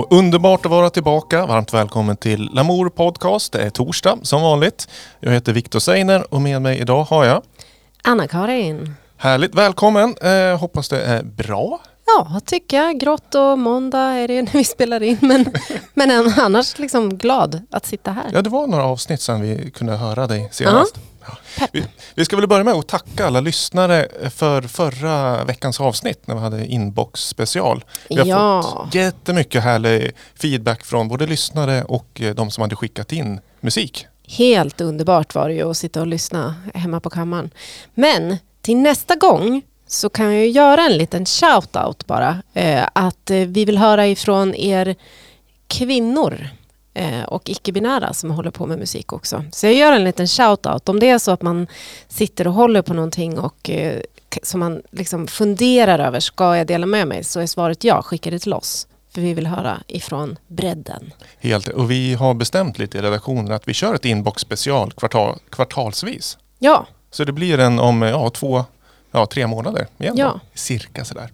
Så underbart att vara tillbaka. Varmt välkommen till Lamour Podcast. Det är torsdag som vanligt. Jag heter Viktor Seiner och med mig idag har jag Anna-Karin. Härligt, välkommen. Eh, hoppas det är bra. Ja, tycker jag. Grått och måndag är det när vi spelar in. Men, men annars liksom glad att sitta här. Ja, det var några avsnitt sedan vi kunde höra dig senast. Ja. Vi, vi, ska väl börja med att tacka alla lyssnare för förra veckans avsnitt när vi hade inbox special. Vi har ja. fått jättemycket härlig feedback från både lyssnare och eh, de som hade skickat in musik. Helt underbart var det ju att sitta och lyssna hemma på kammaren. Men till nästa gång så kan jag göra en liten shout-out bara. Eh, att eh, vi vill höra ifrån er kvinnor eh, och icke-binära som håller på med musik också. Så jag gör en liten shout-out. Om det är så att man sitter och håller på någonting och som man liksom funderar över, ska jag dela med mig? Så är svaret ja, skicka det till oss. För vi vill höra ifrån bredden. Helt, och vi har bestämt lite i redaktionen att vi kör ett inbox special kvartal, kvartalsvis. Ja. Så det blir en om ja, två, ja, tre månader igen. Ja. Då. Cirka sådär.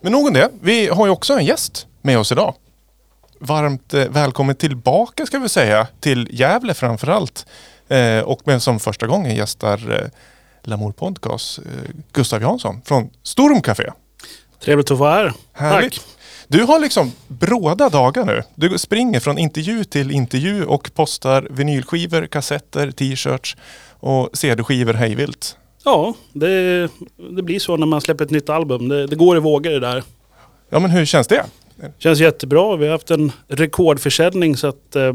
Men nog om det. Vi har ju också en gäst med oss idag. Varmt eh, välkommen tillbaka ska vi säga till Gävle framförallt. Eh, och men som första gången gästar eh, Lamour Podcast eh, Gustav Jansson från Storum Café. Trevligt att vara här. Härligt. Tack. Du har liksom bråda dagar nu. Du springer från intervju till intervju och postar vinylskivor, kassetter, t-shirts och CD-skivor hejvilt. Ja, det, det blir så när man släpper ett nytt album. Det, det går i vågor det där. Ja men hur känns det? Känns jättebra. Vi har haft en rekordförsäljning så att eh,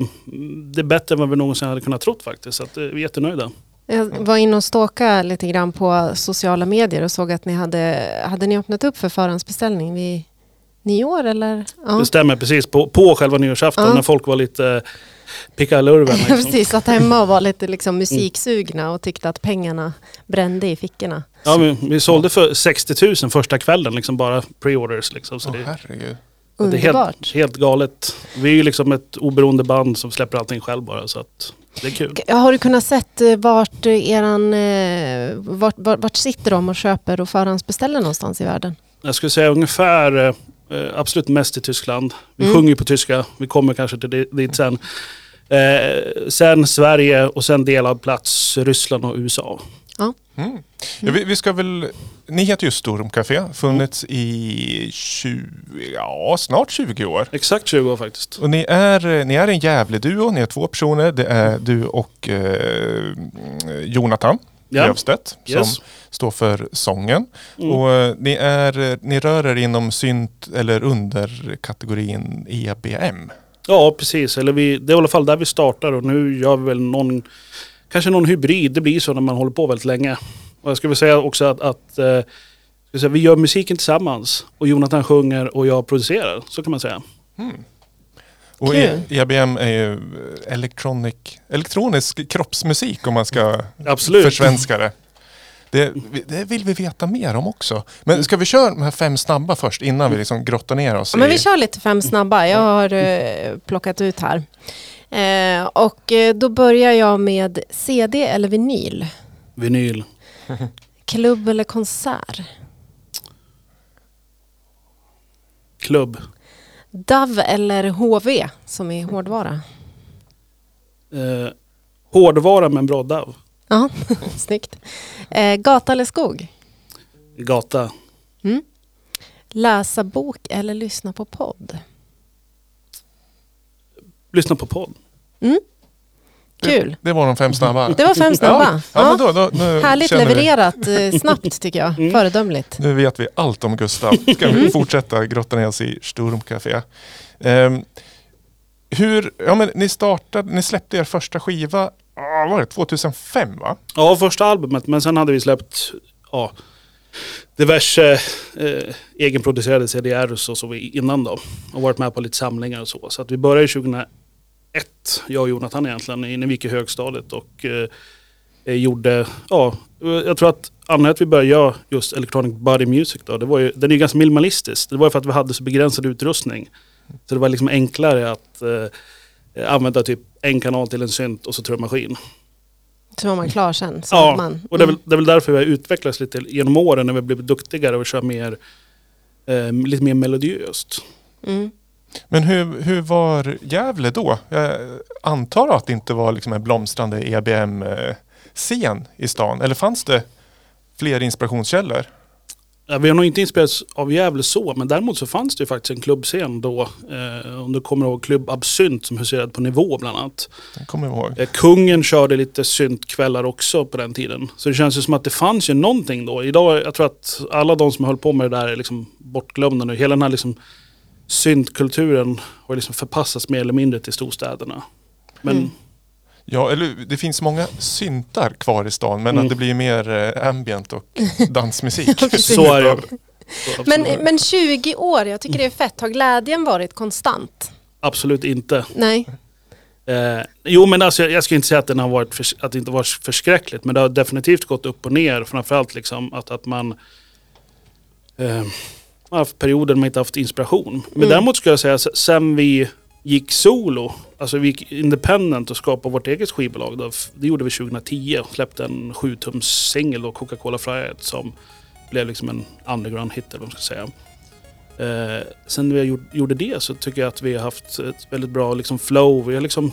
det är bättre än vad vi någonsin hade kunnat trott faktiskt. Så att, eh, vi är jättenöjda. Jag var inne och stalkade lite grann på sociala medier och såg att ni hade, hade ni öppnat upp för förhandsbeställning vid nyår eller? Ja. Det stämmer precis. På, på själva nyårsafton Ja. när folk var lite pickalurven. Liksom. Precis, satt hemma och var lite liksom musiksugna och tyckte att pengarna brände i fickorna. Ja, vi, vi sålde för 60 000 första kvällen, liksom bara pre-orders. Liksom, så Åh det, herregud. det är helt, helt galet. Vi är ju liksom ett oberoende band som släpper allting själv bara. Så att det är kul. Har du kunnat sett eh, vart, eh, eran, eh, vart, vart, vart sitter de och köper och förhandsbeställer någonstans i världen? Jag skulle säga ungefär eh, absolut mest i Tyskland. Vi Mm. sjunger ju på tyska, vi kommer kanske till det- dit sen. Eh, sen Sverige och sen delad plats Ryssland och USA. Mm. Ja, vi, vi ska väl, ni heter ju Storum Café, funnits i 20, ja, snart 20 år. Exakt 20 år faktiskt. Och ni är, ni är en Gävle-duo, ni är två personer. Det är du och eh, Jonathan Ja. Löfstedt Yes. som står för sången. Mm. Och eh, ni, är, eh, ni rör er inom synt eller under kategorin EBM. Ja, precis. Eller vi, det är i alla fall där vi startar och nu gör vi väl någon, kanske någon hybrid. Det blir så när man håller på väldigt länge. Och jag skulle vilja säga också att, att eh, säga, vi gör musiken tillsammans och Jonathan sjunger och jag producerar. Så kan man säga. Och Kul. E- EBM är ju electronic, elektronisk kroppsmusik om man ska Absolut. försvenska det. det. Det vill vi veta mer om också. Men ska vi köra de här fem snabba först innan vi liksom grottar ner oss Ja, men i... vi kör lite fem snabba. Jag har eh, plockat ut här. Eh, och eh, då börjar jag med CD eller vinyl. Vinyl. Klubb eller konsert. Klubb. DAV eller HV som är hårdvara. Eh, hårdvara med en bra DAV. Ja, snyggt. Eh, gata eller skog. Gata. Mm. Läsa bok eller lyssna på podd. Lyssna på podd. Mm. Kul. Det, det var de fem snabba. Det var fem snabba. Ja, ja, då, då, nu Härligt känner vi- levererat eh, snabbt tycker jag. Mm. Föredömligt. Nu vet vi allt om Gustav. Ska Mm. vi fortsätta grotta ner oss i Sturm Café. Ehm, hur, ja men ni startade, ni släppte er första skiva, ah, var det 2005 va? Ja, första albumet. Men sen hade vi släppt ja, diverse eh, egenproducerade CDRs och så innan då. Och varit med på lite samlingar och så. Så att vi började 2001, jag och Jonathan egentligen, när vi gick i högstadiet och eh, eh, gjorde, ja, jag tror att anledningen att vi började göra just Electronic Body Music då, det var ju, den är ju ganska minimalistisk. Det var ju för att vi hade så begränsad utrustning. Så det var liksom enklare att eh, använda typ en kanal till en synt och så trummaskin. Så var man klar sen. Så Ja, man, och det är, väl, mm. det är väl därför vi har utvecklats lite genom åren när vi blivit duktigare och kör mer, eh, lite mer melodiöst. Mm. Men hur, hur var Gävle då? Jag antar att det inte var liksom en blomstrande EBM-scen i stan. Eller fanns det fler inspirationskällor? Ja, vi har nog inte inspirerats av Gävle så, men däremot så fanns det ju faktiskt en klubbscen då. Eh, om du kommer ihåg Klubb Absynt som huserade på Nivå bland annat. Det kommer jag ihåg. Eh, Kungen körde lite syntkvällar också på den tiden. Så det känns ju som att det fanns ju någonting då. Idag, jag tror att alla de som höll på med det där är liksom bortglömda nu. Hela den här liksom syntkulturen har liksom förpassats mer eller mindre till storstäderna. Men Mm. Ja, eller det finns många syntar kvar i stan men Mm. att det blir mer eh, ambient och dansmusik. så är det. Men, men 20 år, jag tycker det är fett. Har glädjen varit konstant? Absolut inte. Nej. Eh, jo men alltså, jag, jag ska inte säga att, den har varit förs- att det inte varit förskräckligt. Men det har definitivt gått upp och ner. Framförallt liksom att, att man eh, har haft perioder man inte haft inspiration. Men Mm. däremot ska jag säga sen vi gick solo, alltså vi gick independent och skapade vårt eget skivbolag. Då, det gjorde vi 2010 och släppte en 7-tums singel då, Coca-Cola Frihet som blev liksom en underground hit eller vad man ska säga. Eh, sen vi gjort- gjorde det så tycker jag att vi har haft ett väldigt bra liksom, flow. Vi har liksom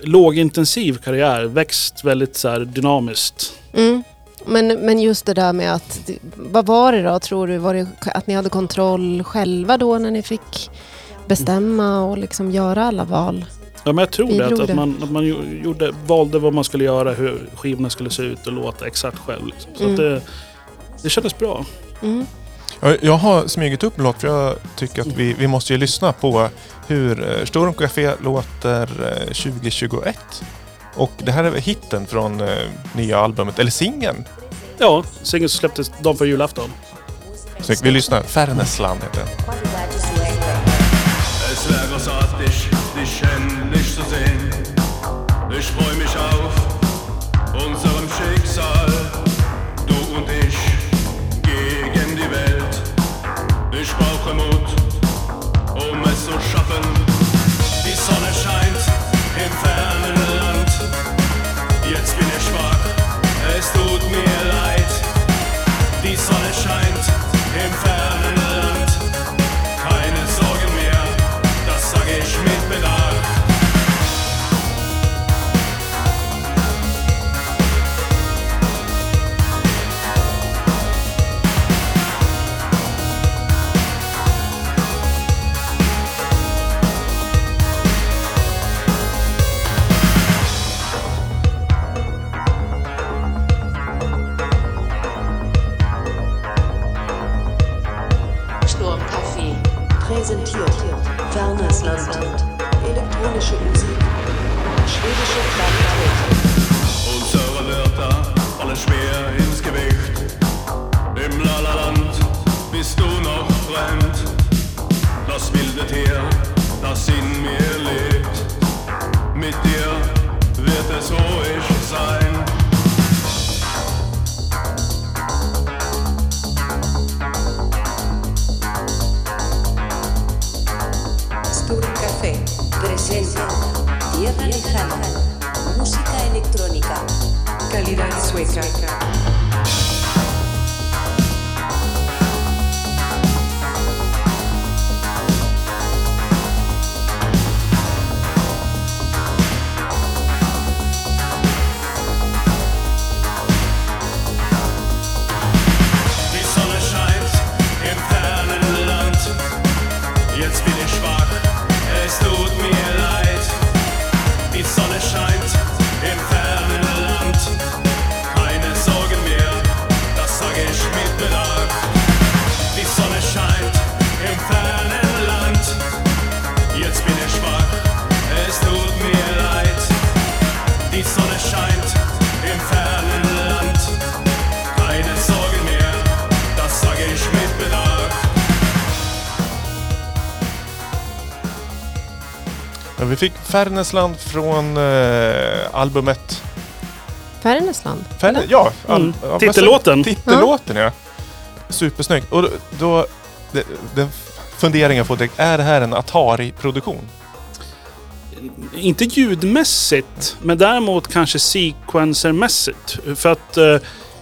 lågintensiv karriär, växt väldigt så här, dynamiskt. Mm. Men, men just det där med att, vad var det då tror du? Var det att ni hade kontroll själva då när ni fick bestämma och liksom göra alla val? Ja, men jag tror det, att, att man, att man gjorde, valde vad man skulle göra, hur skivorna skulle se ut och låta exakt själv. Liksom. Så Mm. att det, det kändes bra. Mm. Jag, har smugit upp en låt för jag tycker att vi, vi måste ju lyssna på hur eh, Storum Café låter eh, 2021. Och det här är hitten från eh, nya albumet, eller singeln. Ja, singeln som släpptes dagen före julafton. Så vi lyssnar. Färnesland heter den. Elektronische Musik, schwedische Qualität. Unsere Wörter fallen schwer ins Gewicht. Im Lalaland bist du noch fremd. Das wilde Tier, das in mir lebt. Mit dir wird es ruhig sein. Färnesland från eh, albumet... Färnäsland? Färne, ja, al- Mm. ja, Titellåten. Titellåten ja. Supersnyggt. Och då, då det, den funderingen jag får direkt, är det här en Atari-produktion? Inte ljudmässigt, men däremot kanske sequencermässigt. För att eh,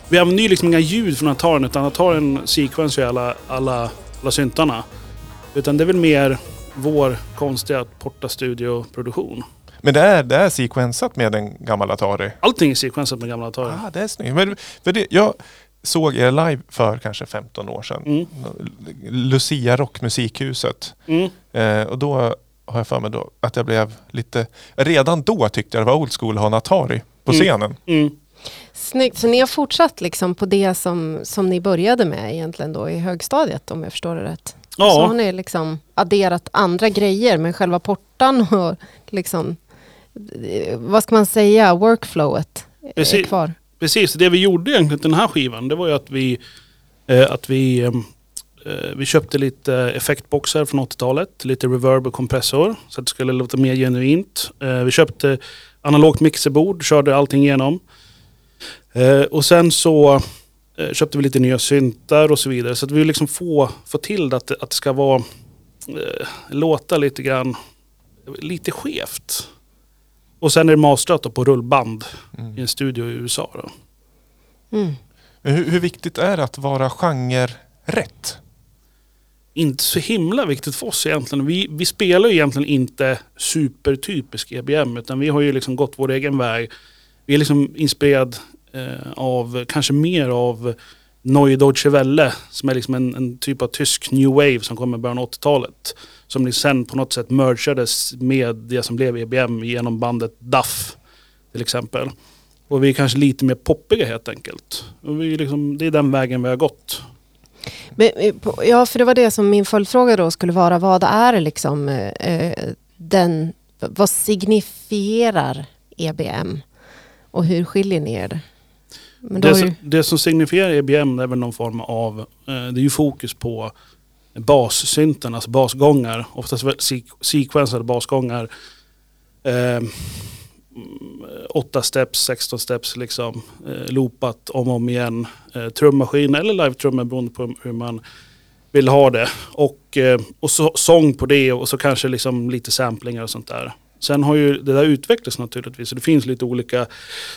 vi använder ju liksom inga ljud från Ataren, utan Ataren sequencer ju alla, alla, alla syntarna. Utan det är väl mer vår konstiga Porta Studio-produktion. Men det är, det är sequensat med en gammal Atari? Allting är sequensat med gamla Atari. Ah, det är snyggt. Men, för det, jag såg er live för kanske 15 år sedan. Mm. Lucia Rockmusikhuset. Mm. Eh, och då har jag för mig då att jag blev lite... Redan då tyckte jag det var old school att ha en Atari på Mm. scenen. Mm. Snyggt. Så ni har fortsatt liksom på det som, som ni började med egentligen då i högstadiet om jag förstår det rätt? Så har Ja, ni liksom adderat andra grejer med själva portan och liksom, vad ska man säga, workflowet är Precis. kvar. precis. Det vi gjorde egentligen till den här skivan, det var ju att vi, eh, att vi, eh, vi köpte lite effektboxar från 80-talet, lite reverb och kompressor, så att det skulle låta mer genuint. Eh, vi köpte analogt mixerbord, körde allting igenom. Eh, och sen så köpte vi lite nya syntar och så vidare. Så att vi vill liksom få, få till det att, det- att det ska vara, eh, låta lite grann, lite skevt. Och sen är det masterat då på rullband i en studio i USA. Då. Mm. Hur, hur viktigt är det att vara genre-rätt? Inte så himla viktigt för oss egentligen. Vi, vi spelar ju egentligen inte supertypisk EBM utan vi har ju liksom gått vår egen väg. Vi är liksom inspirerad eh, Eh, av kanske mer av Neue Deutsche Welle som är liksom en, en typ av tysk new wave som kom i början av 80-talet. Som liksom sen på något sätt mergades med det som blev EBM genom bandet D.A.F. till exempel. Och vi är kanske lite mer poppiga helt enkelt. Och vi är liksom, det är den vägen vi har gått. Men, eh, Ja, för det var det som min följdfråga då skulle vara. Vad är liksom eh, eh den, vad signifierar EBM? Och hur skiljer ni er? Det, ju, det som signifierar EBM är väl någon form av, eh, det är ju fokus på bassynten, alltså basgångar. Oftast sequensade basgångar. Eh, mm, åtta steps, 16 steps liksom. Eh, loopat om och om igen. Eh, trummaskin eller live-trummor beroende på hur man vill ha det. Och, eh, och så, sång på det och så kanske liksom lite samplingar och sånt där. Sen har ju det där utvecklats naturligtvis. Det finns lite olika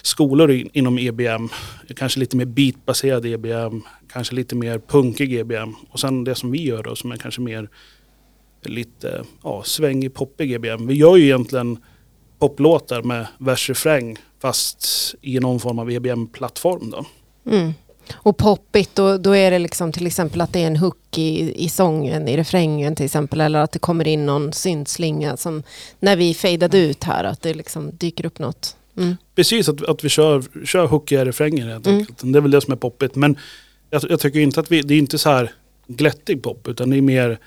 skolor in, inom EBM. Kanske lite mer beatbaserad EBM, kanske lite mer punkig EBM. Och sen det som vi gör då som är kanske mer lite ja, svängig, poppig EBM. Vi gör ju egentligen poplåtar med vers-refräng fast i någon form av EBM-plattform då. mm. Och poppigt, då, då är det liksom till exempel att det är en hook i, i sången, i refrängen till exempel. Eller att det kommer in någon syntslinga som när vi fejdade ut här, att det liksom dyker upp något. Mm. Precis, att, att vi kör, kör hookiga refränger helt Mm. enkelt. Det är väl det som är poppigt. Men jag, jag tycker inte att vi, det är inte så här glättig pop utan det är mer,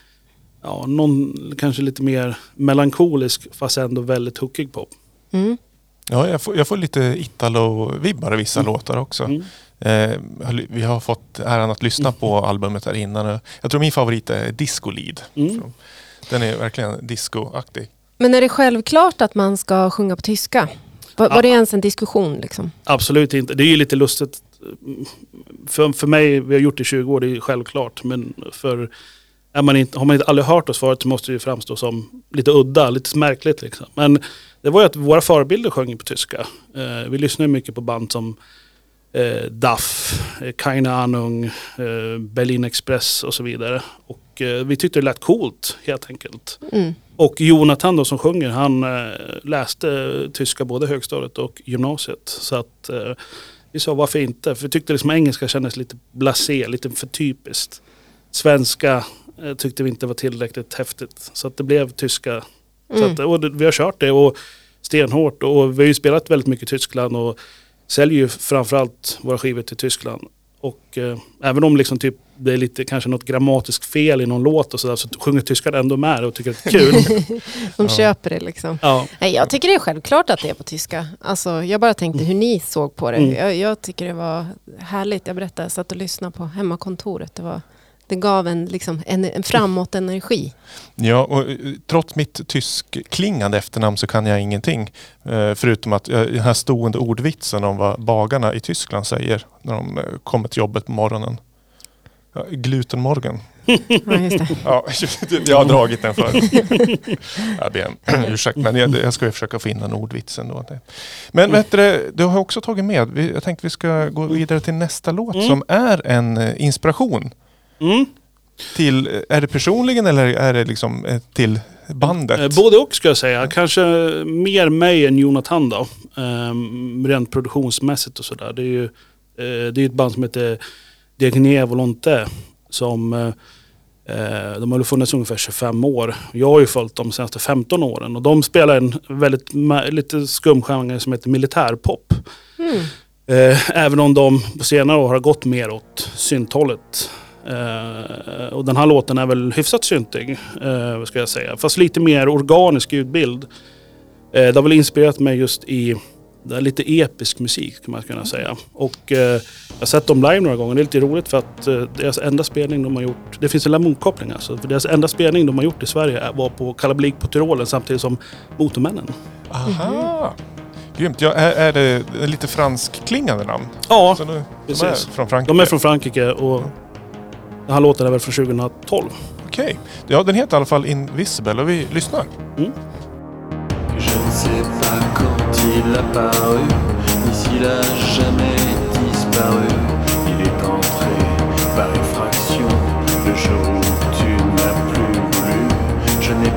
ja, någon kanske lite mer melankolisk fast ändå väldigt hookig pop. Mm. Ja, jag får, jag får lite Italo-vibbar i vissa låtar också. Mm. Eh, vi har fått äran att lyssna på albumet här innan. Jag tror min favorit är Disco Lead. Mm. Den är verkligen discoaktig. Men är det självklart att man ska sjunga på tyska? Var, var det ens en diskussion liksom? Absolut inte. Det är ju lite lustigt. För, för mig, vi har gjort det i 20 år, det är självklart. Men för, är man inte, har man inte aldrig hört oss förut så måste det ju framstå som lite udda, lite märkligt. Liksom. Men det var ju att våra förebilder sjöng på tyska. Eh, vi lyssnade mycket på band som eh, Duff, eh, Keine Ahnung, eh, Berlin Express och så vidare. Och eh, vi tyckte det lät coolt helt enkelt. Mm. Och Jonathan då som sjunger, han eh, läste tyska både högstadiet och gymnasiet. Så att eh, vi sa varför inte? För vi tyckte liksom engelska kändes lite blasé, lite för typiskt. Svenska eh, tyckte vi inte var tillräckligt häftigt. Så att det blev tyska. Så Mm. att, och vi har kört det och stenhårt. Och vi har ju spelat väldigt mycket i Tyskland och säljer ju framförallt våra skivor till Tyskland. Och eh, även om liksom typ det är lite kanske något grammatiskt fel i någon låt och sådär så sjunger tyskan ändå med det och tycker att det är kul. De Ja. köper det liksom. ja. Nej, jag tycker det är självklart att det är på tyska. Alltså, jag bara tänkte hur ni såg på det. Mm. Jag, jag tycker det var härligt. Jag berättade, jag satt och lyssnade på hemmakontoret. Det, var, det gav en, liksom, en, en framåt energi. Ja, och eh, trots mitt tyskklingande efternamn så kan jag ingenting. Eh, förutom att eh, den här stående ordvitsen om vad bagarna i Tyskland säger när de kommer till jobbet på morgonen. Ja, glutenmorgen. Ja, just det. Ja, jag har dragit den för. Jag ber om ursäkt, men jag, jag ska försöka få in en ordvits ändå. Men vet du, du har också tagit med, jag tänkte vi ska gå vidare till nästa låt Mm. som är en inspiration Mm. till, är det personligen eller är det liksom eh, till bandet? Eh, Både och ska jag säga. Kanske mer mig än Jonathan då. Ehm, rent produktionsmässigt och sådär. Det är ju eh, det är ett band som heter Degné Volonté. Som de har funnits ungefär 25 år. Jag har ju följt dem de senaste 15 åren. Och de spelar en väldigt lite skum genre som heter militärpop. Mm. Även om de på senare år har gått mer åt synthållet. Eh, och den här låten är väl hyfsat syntig, eh, vad ska jag säga. Fast lite mer organisk ljudbild. Eh, det har väl inspirerat mig just i lite episk musik kan man kunna säga. Och eh, jag har sett dem live några gånger. Det är lite roligt för att eh, deras enda spelning de har gjort, det finns en Lamour-koppling alltså. För deras enda spelning de har gjort i Sverige var på Kalabalik på Tyrolen samtidigt som Motormännen. Aha! Grymt. Ja, är, är det lite franskklingande namn? Ja, Så nu, de är precis. från Frankrike? de är från Frankrike och Den här låten är väl från 2012. Okej. Okay. Ja, den heter i alla fall Invisible och vi lyssnar. Mm.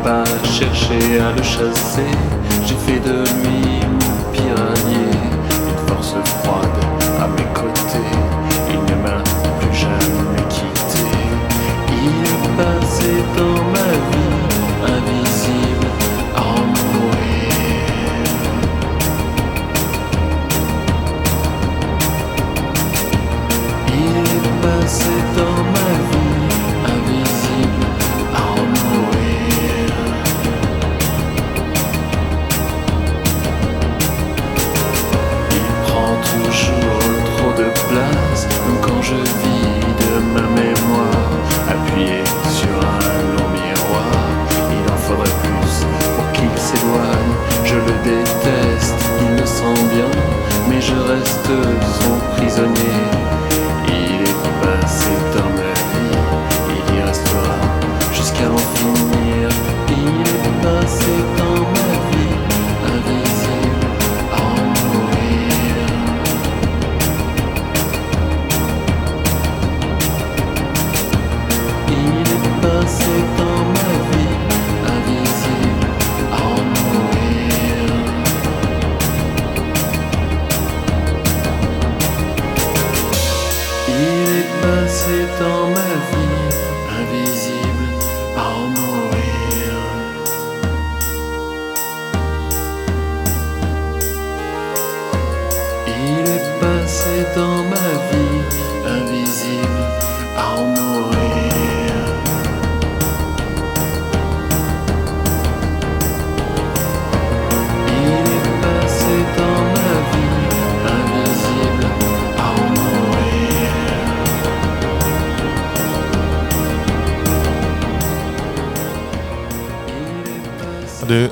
pas cherché à le chasser, j'ai fait de lui mon pire une force froide tú.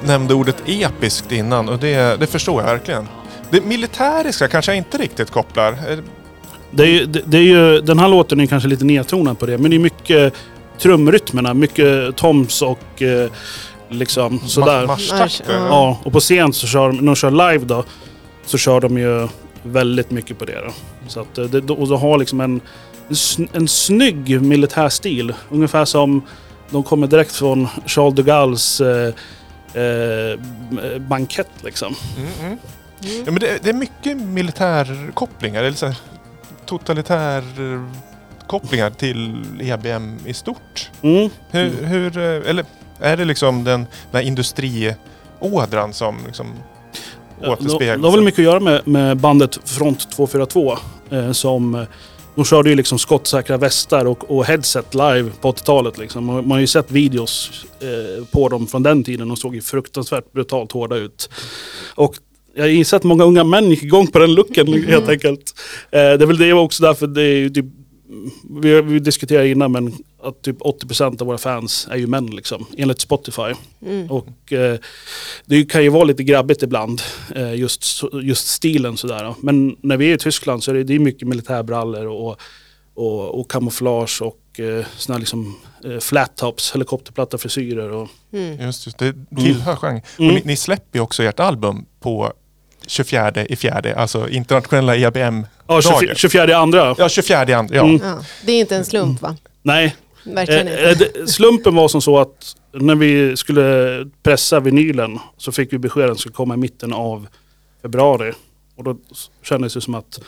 Nämnde ordet episkt innan och det, det förstår jag verkligen. Det militäriska kanske jag inte riktigt kopplar. Det är, ju- det, det är ju, den här låten är kanske lite nedtonad på det, men det är mycket trumrytmerna, mycket toms och eh, liksom sådär. ma- Marschtakter. Marsch, Ja, och på scen så kör när de kör live då, så kör de ju väldigt mycket på det. Då. Så att, eh, det, och de har liksom en, en snygg militärstil. Ungefär som de kommer direkt från Charles de Gaulles eh, eh, bankett liksom. Mm, mm. Ja, men det, det är mycket militärkopplingar, eller så här, totalitär eh, kopplingar till EBM i stort. Mm. Hur, hur, eh, eller är det liksom den, den här industriådran som liksom Ja, Det återspeglas? det har väl mycket att göra med, med bandet Front 242. Eh, som, eh, de körde ju liksom skottsäkra västar och, och headset live på 80-talet. Liksom. Och Man har ju sett videos eh, på dem från den tiden. De såg ju fruktansvärt brutalt hårda ut. Och jag gissar att många unga män gick igång på den looken helt enkelt. Eh, det är väl det också därför det är ju typ vi, vi diskuterade innan men att typ 80% av våra fans är ju män liksom, enligt Spotify. Mm. Och eh, det kan ju vara lite grabbigt ibland, eh, just, just stilen sådär. Men när vi är i Tyskland så är det, det är mycket militärbrallor och, och, och kamouflage och eh, här liksom eh, flat tops, helikopterplatta frisyrer. Och, Mm. Just, just det tillhör genren. Mm. Och ni, ni släpper ju också ert album på 24 i fjärde, alltså internationella EBM ja, 24, dagen. 24 andra. Ja, 24 i andra. Ja. Mm. Ja, det är inte en slump va? Nej, Verkligen eh, inte. eh, slumpen var som så att när vi skulle pressa vinylen så fick vi besked att den skulle komma i mitten av februari. Och då kändes det som att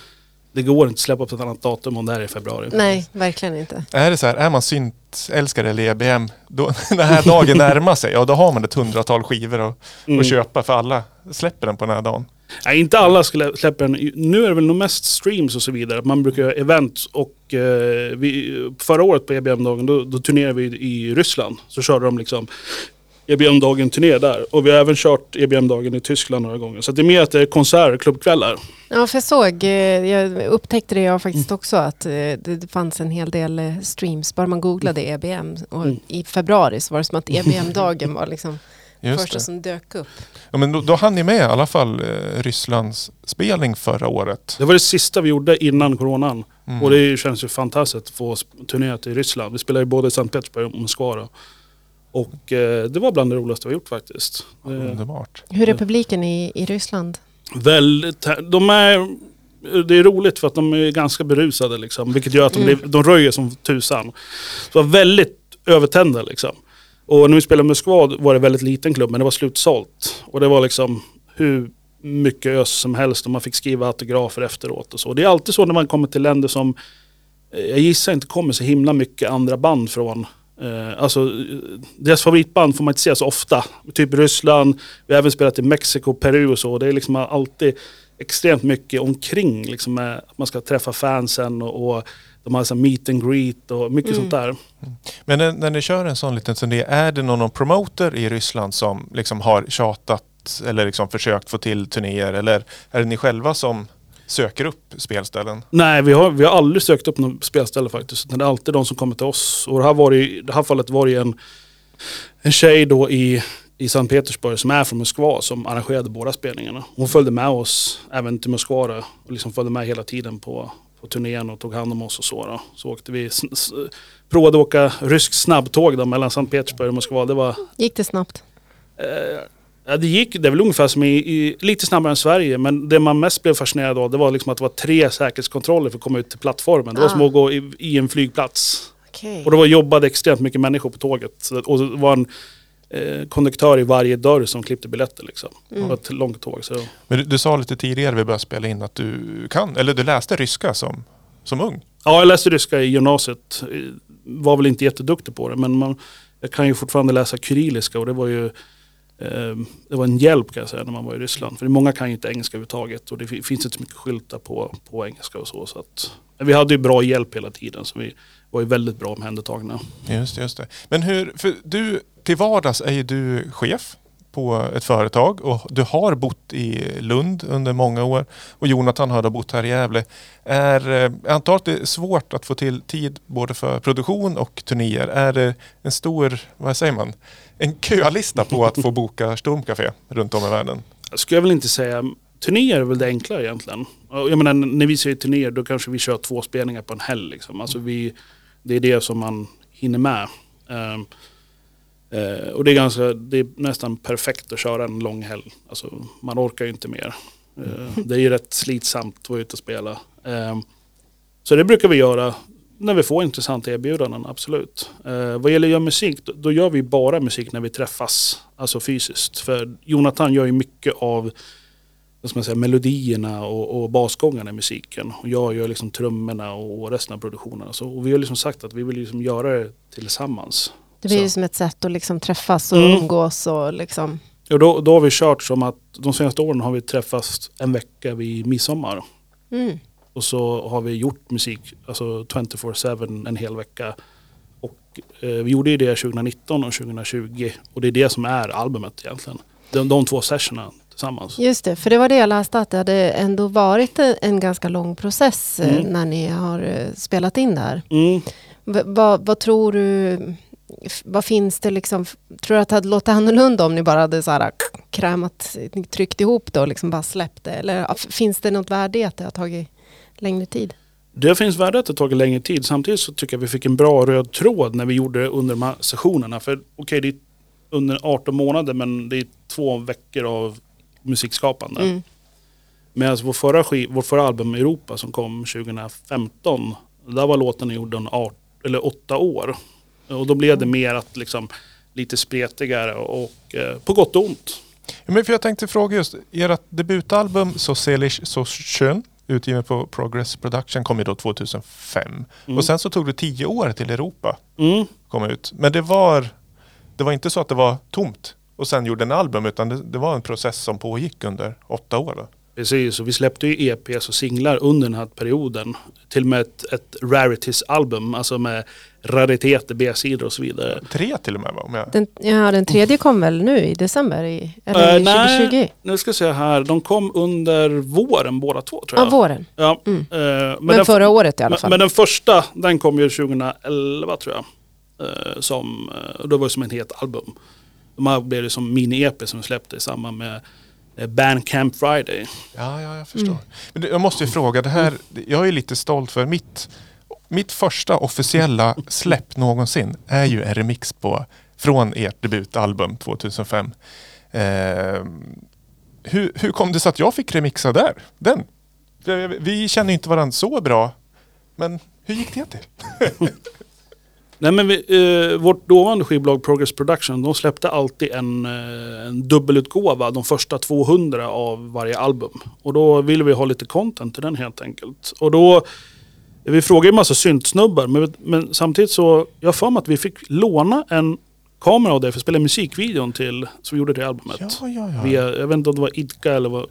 det går inte att släppa på ett annat datum om det här är i februari. Nej, verkligen inte. Är det så här, är man syntälskare eller EBM, då, den här dagen närmar sig, ja då har man ett hundratal skivor att, Mm. att köpa för alla släpper den på den här dagen. Nej, inte alla skulle släppa den. Nu är det väl nog mest streams och så vidare. Man brukar göra event och eh, vi, förra året på EBM-dagen då, då turnerade vi i Ryssland. Så körde de liksom EBM-dagen turné där. Och vi har även kört EBM-dagen i Tyskland några gånger. Så det är mer att det är konserter, klubbkvällar. Ja, för jag såg, eh, jag upptäckte det jag faktiskt också, att eh, det fanns en hel del eh, streams. Bara man googlade EBM och Mm. i februari så var det som att EBM-dagen var liksom Just första det. som dök upp. Ja, men då, då hann ni med i alla fall eh, Rysslands spelning förra året. Det var det sista vi gjorde innan coronan. Mm. Och det känns ju fantastiskt att få turnera till Ryssland. Vi spelade ju både i Sankt Petersburg och Moskva. då. Och eh, det var bland det roligaste vi har gjort faktiskt. Underbart. Hur är publiken i, i Ryssland? Väldigt, de är, det är roligt för att de är ganska berusade liksom. Vilket gör att de, Mm. de röjer som tusan. Så det var väldigt övertända liksom. Och när vi spelade i Moskva var det väldigt liten klubb men det var slutsålt. Och det var liksom hur mycket ös som helst och man fick skriva autografer efteråt och så. Det är alltid så när man kommer till länder som eh, jag gissar inte kommer så himla mycket andra band från. Eh, alltså eh, deras favoritband får man inte se så ofta. Typ Ryssland, vi har även spelat i Mexiko, Peru och så. Det är liksom alltid extremt mycket omkring. Liksom med att man ska träffa fansen och, och de har så meet and greet och mycket Mm. sånt där. Men när, när ni kör en sån liten turné, är det någon, någon promoter i Ryssland som liksom har tjatat eller liksom försökt få till turnéer? Eller är det ni själva som söker upp spelställen? Nej, vi har, vi har aldrig sökt upp något spelställe faktiskt. Det är alltid de som kommer till oss. Och det här var det, det här fallet var det en, en tjej då i, i Sankt Petersburg som är från Moskva som arrangerade båda spelningarna. Hon följde med oss även till Moskva och liksom följde med hela tiden på, på turnén och tog hand om oss och så. Då. Så åkte vi, provade att åka rysk snabbtåg då, mellan Sankt Petersburg och Moskva. Det var Gick det snabbt? Eh, ja, det gick, det är väl ungefär som i, i, lite snabbare än Sverige, men det man mest blev fascinerad av det var liksom att det var tre säkerhetskontroller för att komma ut till plattformen. Det var Ah. som att gå i, i en flygplats. Okej. Och det var jobbade extremt mycket människor på tåget. Så- Och det var en eh, konduktör i varje dörr som klippte biljetter. Liksom. Det var ett långt tåg. Så. Men du, du sa lite tidigare vi började spela in att du kan, eller du läste ryska som, som ung. Ja, jag läste ryska i gymnasiet. Eh, Var väl inte jätteduktig på det, men man, jag kan ju fortfarande läsa kyrilliska och det var ju eh, det var en hjälp kan jag säga när man var i Ryssland. För många kan ju inte engelska överhuvudtaget och det fi- finns inte så mycket skyltar på, på engelska och så. så att, men vi hade ju bra hjälp hela tiden så vi var ju väldigt bra omhändertagna. Just just det. Men hur, för du, till vardags är ju du chef på ett företag och du har bott i Lund under många år och Jonathan har då bott här i Gävle. Är, eh, jag antar att det är svårt att få till tid både för produktion och turnéer. Är det en stor, vad säger man, en kölista på att få boka Stormcafé runt om i världen? Jag skulle väl inte säga Turnéer är väl det enklare egentligen. Och Jag menar, när vi säger turnéer då kanske vi kör två spelningar på en helg. Liksom. Alltså vi, det är det som man hinner med. Ehm, eh, och det är, ganska, det är nästan perfekt att köra en lång helg. Alltså, man orkar ju inte mer. Eh, det är ju rätt slitsamt att vara ute och spela. Ehm, så det brukar vi göra när vi får intressanta erbjudanden, absolut. Eh, vad gäller att göra musik, då, då gör vi bara musik när vi träffas, alltså fysiskt. För Jonathan gör ju mycket av vad ska man säga, melodierna och, och basgångarna i musiken. Och jag gör liksom trummorna och resten av produktionen. Så, och vi har liksom sagt att vi vill liksom göra det tillsammans. Det blir Så. ju som ett sätt att liksom träffas och Mm. umgås och liksom... Och då, då har vi kört som att de senaste åren har vi träffats en vecka vid midsommar. Mm. Och så har vi gjort musik, alltså 24-7 en hel vecka. Och eh, vi gjorde ju det 2019 och 2020. Och det är det som är albumet egentligen. De, de två sessionerna tillsammans. Just det, för det var det jag läste att det hade ändå varit en, en ganska lång process eh, Mm. när ni har eh, spelat in det här. Mm. Vad, vad tror du, vad finns det liksom, tror du att det hade låtit annorlunda om ni bara hade så här krämat, tryckt ihop det och liksom bara släppt det? Eller finns det något värde i att det har tagit längre tid? Det finns värde att det tagit längre tid. Samtidigt så tycker jag vi fick en bra röd tråd när vi gjorde det under de här sessionerna. För okej, det är under 18 månader men det är två veckor av musikskapande. Mm. Medan vår förra, vår förra album Europa som kom 2015, där var låten gjord under art, eller åtta år. Och då blev det mer att liksom, lite spretigare och eh, på gott och ont. Ja, men för jag tänkte fråga just, ert debutalbum Så selig så schön, utgiven på Progress Production, kom ju då 2005. Mm. Och sen så tog det tio år till Europa Mm. kom ut. Men det var, det var inte så att det var tomt och sen gjorde en album utan det, det var en process som pågick under åtta år. Då. Precis, och vi släppte ju EPs och singlar under den här perioden. Till och med ett, ett Rarities-album, alltså med rariteter, B-sidor och så vidare. Tre till och med va? Om jag... Den, ja, den tredje kom väl nu i december? I, eller Eh, i nej. 2020? Nu ska jag se här, de kom under våren båda två tror Ja, jag. våren. Ja, Mm. eh, men, Men, den, förra året i alla men, fall. men den första, den kom ju 2011 tror jag. Eh, som, då var det som en het album. De här blev det som mini-EP som släppte i samband med eh, Bandcamp Friday. Ja, ja, jag förstår. Mm. Men jag måste ju fråga, det här, jag är lite stolt för mitt, mitt första officiella släpp någonsin är ju en remix på, från ert debutalbum 2005. Eh, hur, hur kom det sig att jag fick remixa där? Den? Vi- Vi känner ju inte varandra så bra, men hur gick det till? Nej men vi, eh, vårt dåvarande skivbolag Progress Production, de släppte alltid en, eh, en dubbelutgåva, de första 200 av varje album. Och då ville vi ha lite content till den helt enkelt. Och då, vi frågade ju en massa syntsnubbar, men, men samtidigt så, jag för mig att vi fick låna en kamera av dig för att spela musikvideon till, som vi gjorde till albumet. Ja, ja, ja. Via, jag vet inte om det var Idka eller vad.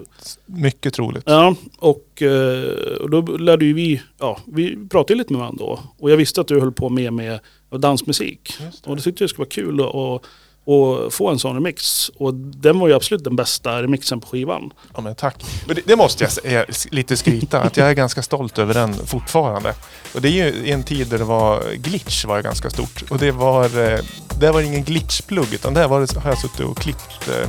Mycket troligt. Ja, och, eh, och då lärde ju vi, ja, vi pratade lite med varandra då. Och jag visste att du höll på med, med dansmusik. Det. Och det tyckte jag skulle vara kul att och, få en sån remix. Och den var ju absolut den bästa remixen på skivan. Ja, men tack. Men det, det måste jag säga, lite skryta, att jag är ganska stolt över den fortfarande. Och det är ju i en tid där det var glitch var ganska stort. Och det var, eh, det var ingen glitchplugg utan där var det, har jag suttit och klippt, eh,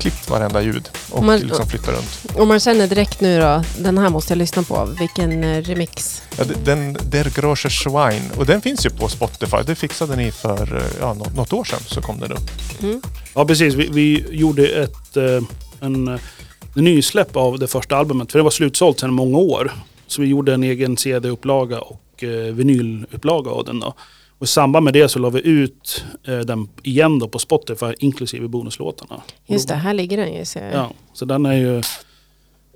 klippt varenda ljud och Man- liksom flyttat runt. Om man känner direkt nu då, den här måste jag lyssna på. Vilken eh, remix. Ja, den Der Große Schwein, och den finns ju på Spotify. Det fixade ni för eh, ja, nå- något år sedan så kom den upp. Mm. Ja precis, vi, vi gjorde ett eh, en, en nysläpp av det första albumet. För det var slutsålt sedan många år. Så vi gjorde en egen CD-upplaga och eh, vinylupplaga av den då. Och i samband med det så la vi ut eh, den igen då på Spotify inklusive bonuslåtarna. Just det, här ligger den ju. jag. Ja, så den är ju...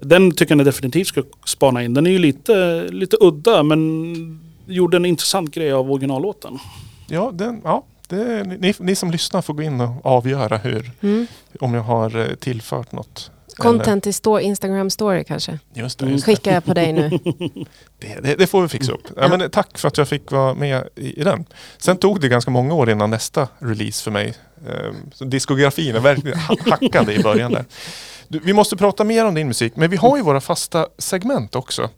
Den tycker jag ni definitivt ska spana in. Den är ju lite, lite udda men gjorde en intressant grej av originallåten. Ja, den, ja det, ni, ni som lyssnar får gå in och avgöra hur, Mm. om jag har eh, tillfört något. Content i sto- Instagram story kanske. Just det, just det. Skickar jag på dig nu. Det, det, det får vi fixa upp. Ja, men, eh, tack för att jag fick vara med i, i den. Sen tog det ganska många år innan nästa release för mig. Så diskografin är verkligen ha- hackade i början där. Du, vi måste prata mer om din musik, men vi har ju våra fasta segment också.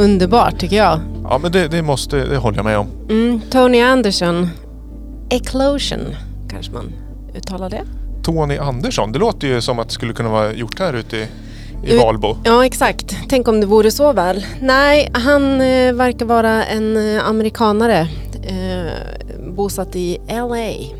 Underbart tycker jag. Ja, men det, det måste, det håller jag med om. Mm, Tony Anderson, Eclosion kanske man uttalar det. Tony Andersson, det låter ju som att det skulle kunna vara gjort här ute i, i Valbo. Ja, exakt. Tänk om det vore så väl. Nej, han eh, verkar vara en eh, amerikanare eh, bosatt i LA.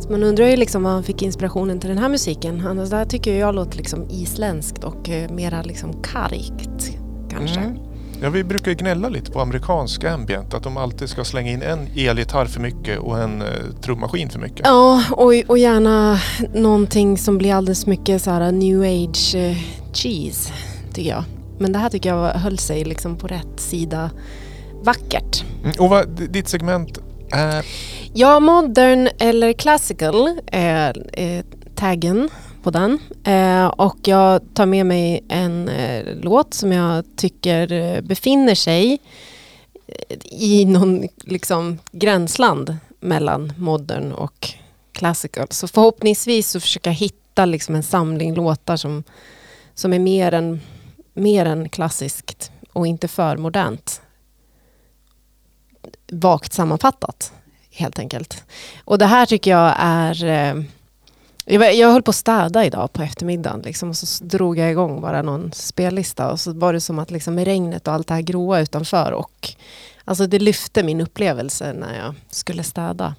Så man undrar ju liksom var han fick inspirationen till den här musiken. Annars det här tycker jag låter liksom isländskt och eh, mera liksom kargt kanske. Mm. Ja, vi brukar ju gnälla lite på amerikansk ambient, att de alltid ska slänga in en elgitarr för mycket och en eh, trummaskin för mycket. Ja, och, och gärna någonting som blir alldeles mycket så här new age eh, cheese, tycker jag. Men det här tycker jag höll sig liksom på rätt sida vackert. Mm, och vad, ditt segment är... Ja, modern eller classical är eh, taggen på den. Eh, och jag tar med mig en eh, låt som jag tycker eh, befinner sig eh, i någon liksom gränsland mellan modern och classical. Så förhoppningsvis så försöker jag hitta liksom en samling låtar som, som är mer än, mer än klassiskt och inte för modernt. Vagt sammanfattat helt enkelt. Och det här tycker jag är... Eh, jag, var- jag höll på att städa idag på eftermiddagen liksom, och så drog jag igång bara någon spellista och så var det som att liksom, med regnet och allt det här gråa utanför och alltså det lyfte min upplevelse när jag skulle städa.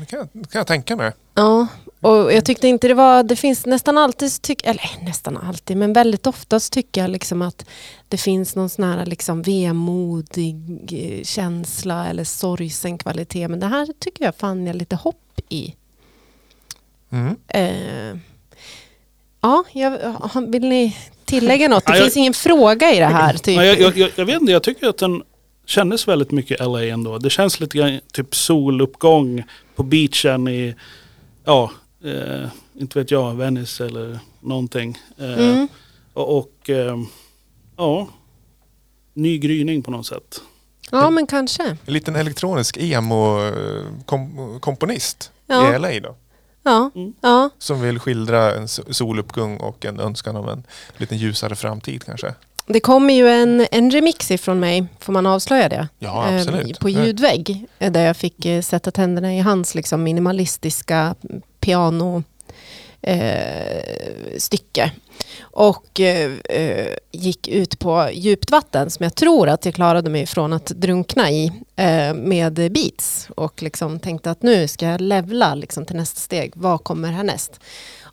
Det kan, jag- kan jag tänka mig. Ja, och jag tyckte inte det var, det finns nästan alltid, så tyck, eller nästan alltid, men väldigt oftast tycker jag liksom att det finns någon sån här liksom vemodig eh, känsla eller sorgsen kvalitet. Men det här tycker jag fann jag lite hopp i. Mm. Eh, ja, jag, vill ni tillägga något? Det Ja, jag- finns ingen fråga i det här. Typ. Ja, jag, jag, jag, jag vet inte, jag tycker att den kändes väldigt mycket LA ändå. Det känns lite grann typ soluppgång på beachen i, ja, eh, inte vet jag, Venice eller någonting. Eh, Mm. Och, och eh, ja, ny gryning på något sätt. Ja, men kanske. En liten elektronisk emo-komponist Ja. i LA då. Ja, Mm. ja. Som vill skildra en so- soluppgång och en önskan om en lite ljusare framtid kanske. Det kommer ju en, en remix ifrån mig, får man avslöja det? Ja, Eh, absolut. på ljudvägg, eh, där jag fick eh, sätta tänderna i hans liksom, minimalistiska piano eh, stycke. Och eh, eh, gick ut på djupt vatten som jag tror att jag klarade mig från att drunkna i eh, med beats. Och liksom tänkte att nu ska jag levla liksom, till nästa steg. Vad kommer härnäst?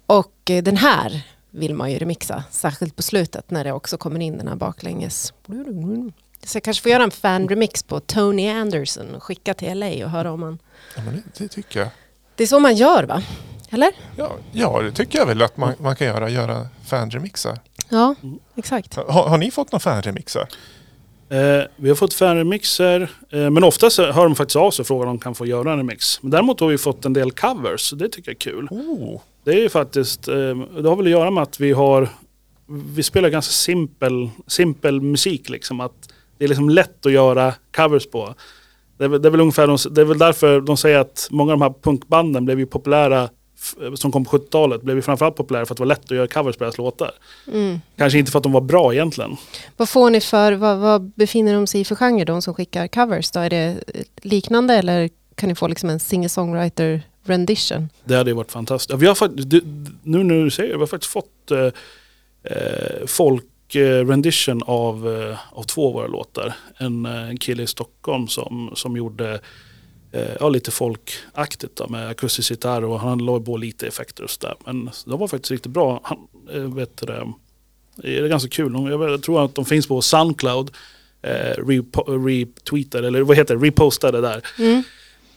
Och eh, den här vill man ju remixa, särskilt på slutet när det också kommer in den här baklänges. Så jag kanske får göra en fan-remix på Tony Anderson och skicka till LA och höra om man... Ja, men det, det tycker jag. Det är så man gör va? Eller? Ja, ja, det tycker jag väl att man, man kan göra. Göra fanremixar. Ja, exakt. Har, har ni fått några fanremixar? Eh, vi har fått fanremixer, eh, men oftast hör de faktiskt av sig och frågar om de kan få göra en remix. Men däremot har vi fått en del covers, så det tycker jag är kul. Oh, Det är ju faktiskt, eh, det har väl att göra med att vi har, vi spelar ganska simpel, simpel musik liksom. Att det är liksom lätt att göra covers på. Det är, väl- det är väl ungefär, de, det är väl därför de säger att många av de här punkbanden blev ju populära som kom på 70-talet blev ju framförallt populära för att det var lätt att göra covers på deras låtar. Mm. Kanske inte för att de var bra egentligen. Vad får ni för, vad, vad befinner de sig i för genre de som skickar covers? Då? Är det liknande eller kan ni få liksom en singer-songwriter rendition? Det hade ju varit fantastiskt. Vi har faktiskt, nu när du säger det, vi har faktiskt fått eh, eh, folk eh, rendition av, eh, av två av våra låtar. En, eh, en kille i Stockholm som, som gjorde ja, lite folkaktigt då, med akustisk gitarr och han la på lite effekter och sådär. Men de var faktiskt riktigt bra. Han, eh, vet du det, det är ganska kul. Jag, tror att de finns på Soundcloud. Eh, retweetade, eller vad heter det, repostade där. Mm.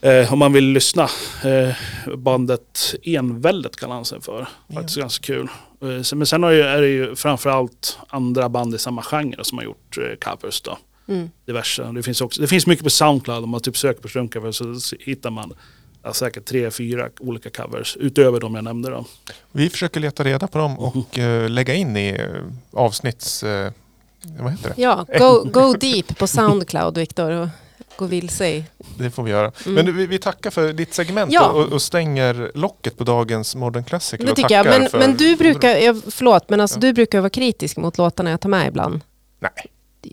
Eh, om man vill lyssna. Eh, bandet Enväldet kallar han sig för. Faktiskt ganska kul. Eh, men sen har ju, är det ju framförallt andra band i samma genre som har gjort eh, covers då. Mm. Diverse. Det finns, också, det finns mycket på Soundcloud. Om man typ söker på Strömcover så hittar man ja, säkert tre, fyra olika covers. Utöver de jag nämnde då. vi försöker leta reda på dem och eh, lägga in i eh, avsnitts... eh, vad heter det? Ja, go, go deep på Soundcloud Viktor och gå vilse i. Det får vi göra. Mm. Men vi, vi tackar för ditt segment Ja. och, och stänger locket på dagens Modern Classical. Det tycker jag. Men, för- men du brukar, jag, förlåt, men alltså Ja. du brukar vara kritisk mot låtarna jag tar med ibland. Nej,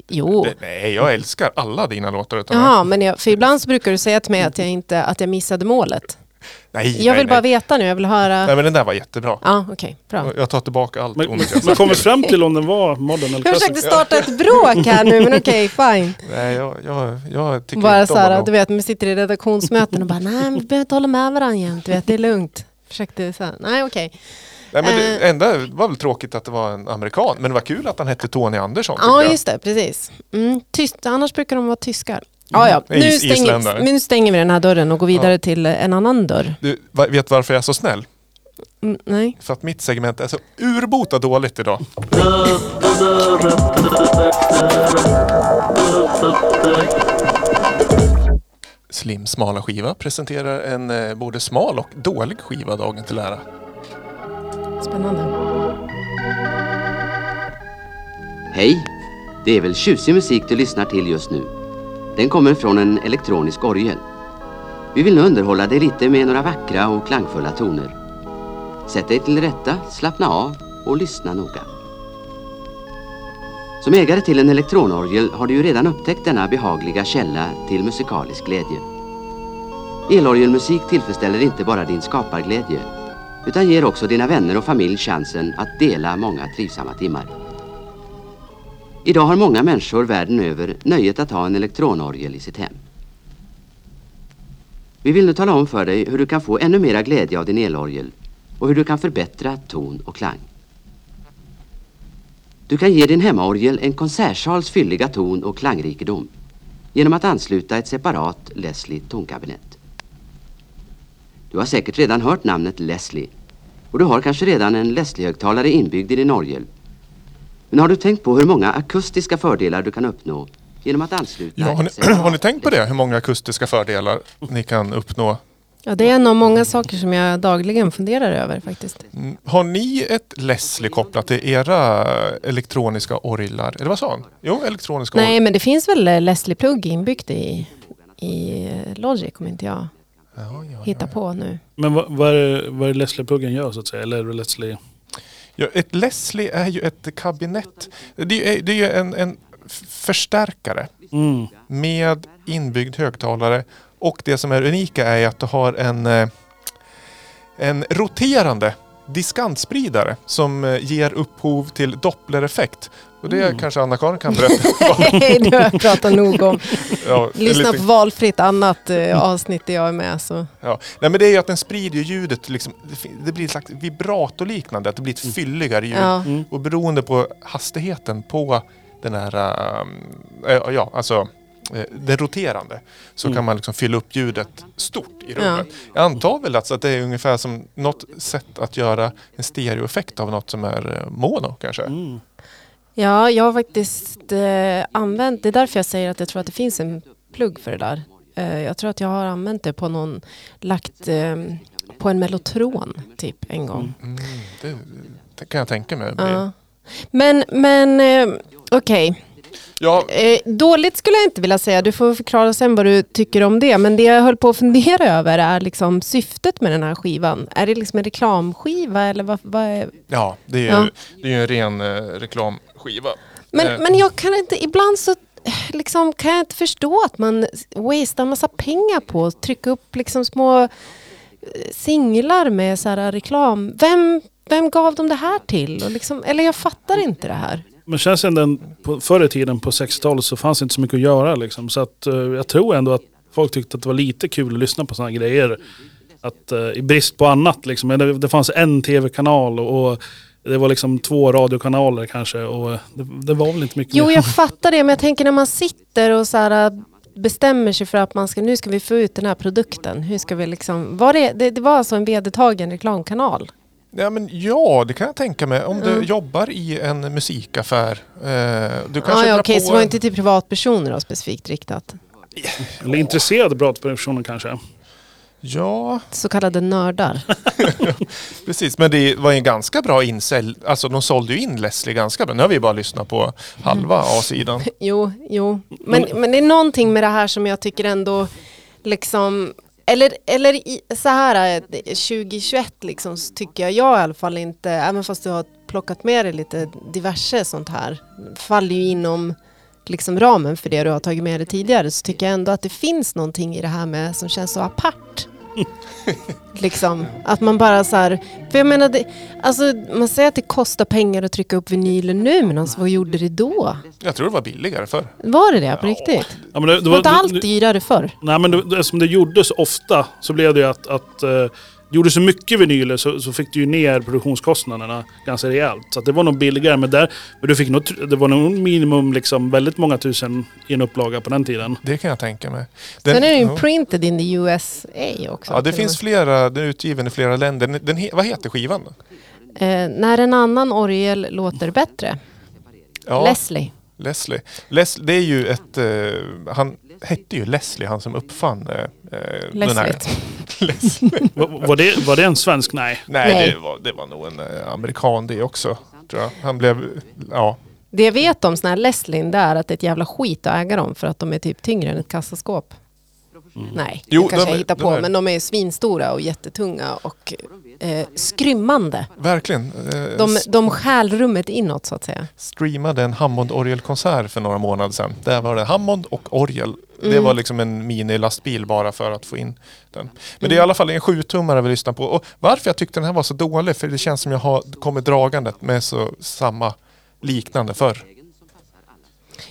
Jo. Det, nej, jag älskar alla dina låtar. Utan Jaha, men jag, för ibland så brukar du säga till mig att jag, inte, att jag missade målet. nej, Jag vill nej, bara nej. veta nu, jag vill höra... nej, men den där var jättebra. Ja, okej, bra. Jag tar tillbaka allt Men, ont sagt. kommer fram till om den var modern eller Jag försökte starta ett bråk här nu, men okej, fine. Nej, jag, jag, jag tycker Bara inte så om honom. du vet, man sitter i redaktionsmöten och bara, nej, vi behöver inte hålla med varandra jämt, du vet, det är lugnt. Försökte så här, nej okej. Nej, men det Eh. enda var väl tråkigt att det var en amerikan. Men det var kul att han hette Tony Andersson. Ja, just det, precis. Mm, tyst, annars brukar de vara tyskar. Ja, ja. Mm. Nu, stänger, nu stänger vi den här dörren och går vidare till eh, en annan dörr. Du vet varför jag är så snäll? Mm, nej. För att mitt segment är så urbota dåligt idag. Slim smala skiva presenterar en eh, både smal och dålig skiva dagen till ära. Spännande. Hej! Det är väl tjusig musik du lyssnar till just nu. Den kommer från en elektronisk orgel. Vi vill nu underhålla dig lite med några vackra och klangfulla toner. Sätt dig till rätta, slappna av och lyssna noga. Som ägare till en elektronorgel har du ju redan upptäckt denna behagliga källa till musikalisk glädje. Elorgelmusik tillfredsställer inte bara din skaparglädje utan ger också dina vänner och familj chansen att dela många trivsamma timmar. Idag har många människor världen över nöjet att ha en elektronorgel i sitt hem. Vi vill nu tala om för dig hur du kan få ännu mera glädje av din elorgel och hur du kan förbättra ton och klang. Du kan ge din hemmaorgel en konsertsals fylliga ton och klangrikedom genom att ansluta ett separat Leslie tonkabinett. Du har säkert redan hört namnet Leslie och du har kanske redan en Leslie-högtalare inbyggd i din orgel men har du tänkt på hur många akustiska fördelar du kan uppnå genom att ansluta Ja, har, ni, har ni tänkt på det? Hur många akustiska fördelar ni kan uppnå? Ja, det är en av många saker som jag dagligen funderar över faktiskt. Mm, Har ni ett Leslie kopplat till era elektroniska orglar? Eller vad sa han? Jo, elektroniska Nej, men det finns väl Leslie-plugg inbyggt i, i eh, Logic om inte jag Ja, ja, hittar på nu. Men vad, vad är vad är det Leslie-pluggen gör så att säga? Eller är det Leslie... Ja, ett Leslie är ju ett kabinett. Det är, det är ju en, en förstärkare Mm. med inbyggd högtalare. Och det som är unika är att du har en, eh, en roterande diskantspridare som eh, ger upphov till dopplereffekt. Och det Mm. kanske Anna-Karin kan berätta. Nej, du har jag pratat nog om. ja, Lyssna liten- på valfritt annat eh, avsnitt där jag är med. Så. Ja. Nej men det är ju att den sprider ju ljudet, liksom, det det blir ett slags vibrato-liknande, att det blir ett fylligare ljud. Ja. Mm. Och beroende på hastigheten på den här, äh, ja alltså äh, den roterande, så Mm. kan man liksom fylla upp ljudet stort i Ja. rummet. Jag antar väl alltså att det är ungefär som något sätt att göra en stereoeffekt av något som är äh, mono kanske. Mm. Ja, jag har faktiskt eh, använt, det är därför jag säger att jag tror att det finns en plugg för det där. Eh, jag tror att jag har använt det på någon, lagt eh, på en mellotron typ en gång. Mm, det, det kan jag tänka mig. Ja. Men, men eh, okej. Ja, Eh, dåligt skulle jag inte vilja säga, du får förklara sen vad du tycker om det. Men det jag höll på att fundera över är liksom syftet med den här skivan. Är det liksom en reklamskiva eller vad, vad är... ja det är ju Ja. det är en ren äh, reklamskiva. Men, Eh. men jag kan inte, ibland så eh, liksom, kan jag inte förstå att man wastear massa pengar på att trycka upp liksom små eh, singlar med så här reklam. Vem, vem gav dem det här till? Och liksom, eller jag fattar inte det här. Men känns ändå på, förr i tiden på 60-talet så fanns det inte så mycket att göra liksom. Så att eh, jag tror ändå att folk tyckte att det var lite kul att lyssna på sådana grejer. Att eh, i brist på annat liksom. Det, det fanns en tv-kanal och, och det var liksom två radiokanaler kanske. Och det, det var väl inte mycket Jo, mer. jag fattar det, men jag tänker när man sitter och så här, bestämmer sig för att man ska, nu ska vi få ut den här produkten. Hur ska vi liksom, var det, det, det var alltså en vedertagen reklamkanal? Ja, men ja, det kan jag tänka mig. Om du Mm. jobbar i en musikaffär. Eh, du kanske Ah, ja, okej, på så det var en- inte till privatpersoner då, specifikt riktat. Eller intresserade privatpersoner kanske. Ja, Så kallade nördar. precis. Men det var en ganska bra insälj. Alltså de sålde ju in Leslie ganska bra. Nu har vi bara lyssnat på halva A-sidan. Jo, jo. Men, men det är någonting med det här som jag tycker ändå liksom eller, eller i, så här eh, 2021 liksom, så tycker jag, jag i alla fall inte, även fast du har plockat med dig lite diverse sånt här, faller ju inom liksom ramen för det du har tagit med dig tidigare så tycker jag ändå att det finns någonting i det här med som känns så apart. liksom, att man bara så här, för jag menar, det, alltså, man säger att det kostar pengar att trycka upp vinyler nu, men alltså, vad gjorde det då? Jag tror det var billigare förr. Var det det på riktigt? Ja, men det, det Var inte det- allt dyrare förr? Nej men det, eftersom det gjordes ofta så blev det ju att, att eh, gjorde så mycket vinyler så, så fick du ju ner produktionskostnaderna ganska rejält. Så att det var nog billigare. Men, där, men du fick nog, det var nog minimum liksom väldigt många tusen i en upplaga på den tiden. Det kan jag tänka mig. Sen är det ju printed in the USA också. Ja, det finns flera, den är utgiven i flera länder. Den, den, vad heter skivan? Eh, när en annan orgel låter bättre. Ja, Leslie. Leslie. Les, det är ju ett... eh, han hette ju Leslie, han som uppfann eh, eh, den här. Leslie. Leslie. Var, var, det, var det en svensk? Nej. Nej, Nej. Det, var, det var nog en eh, amerikan det också. Tror jag. Han blev... Ja. Det jag vet om såna här Leslin det är att det är ett jävla skit att äga dem för att de är typ tyngre än ett kassaskåp. Nej, Jo, det kanske de jag hittar de på, är- men de är svinstora och jättetunga och eh, skrymmande. Verkligen. Eh, De, de stjäl rummet inåt så att säga. streamade en Hammond-orgelkonsert för några månader sedan. Där var det Hammond och orgel. Det Mm. var liksom en minilastbil bara för att få in den. Men Mm. det är i alla fall en sjutummare vi lyssnar på. Och varför jag tyckte den här var så dålig, för det känns som jag har kommit dragandet med så samma liknande förr.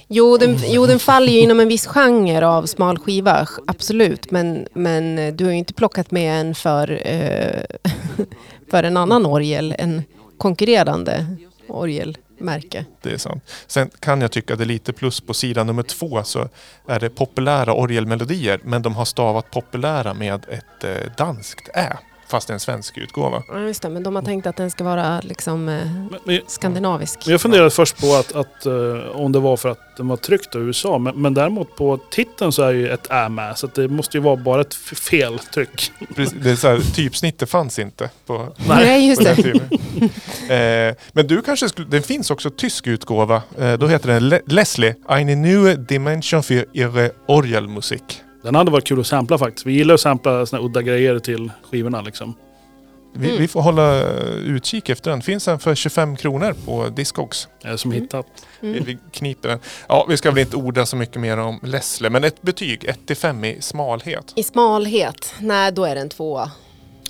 Jo den, jo, den faller ju inom en viss genre av smal skiva, absolut. Men, men du har ju inte plockat med en för, eh, för en annan orgel, en konkurrerande märke. Det är sant. Sen kan jag tycka att det är lite plus på sida nummer två så är det populära orgelmelodier men de har stavat populära med ett eh, danskt ä. Fast det är en svensk utgåva. Ja, just det, men de har tänkt att den ska vara liksom eh, Men, men, skandinavisk. men jag funderade först på att, att eh, om det var för att den var tryckt av USA. Men, men däremot på titeln så är ju ett Ä med. Så att det måste ju vara bara ett feltryck. Det är så här, typsnittet fanns inte på, Nej, just på den det. eh, men du kanske skulle, det finns också tysk utgåva. Eh, då heter den Le- Leslie, eine neue Dimension für ihre Orgelmusik. Den hade varit kul att sampla faktiskt. Vi gillar att sampla såna här udda grejer till skivorna liksom. Vi, Mm. vi får hålla eh, utkik efter den. Finns den för 25 kronor på Discogs. Eh, som hittat. Vi, Mm. vi kniper den. Ja, vi ska väl inte orda så mycket mer om Leslie, men ett betyg 1-5 i smalhet. I smalhet, nej då är det en tvåa.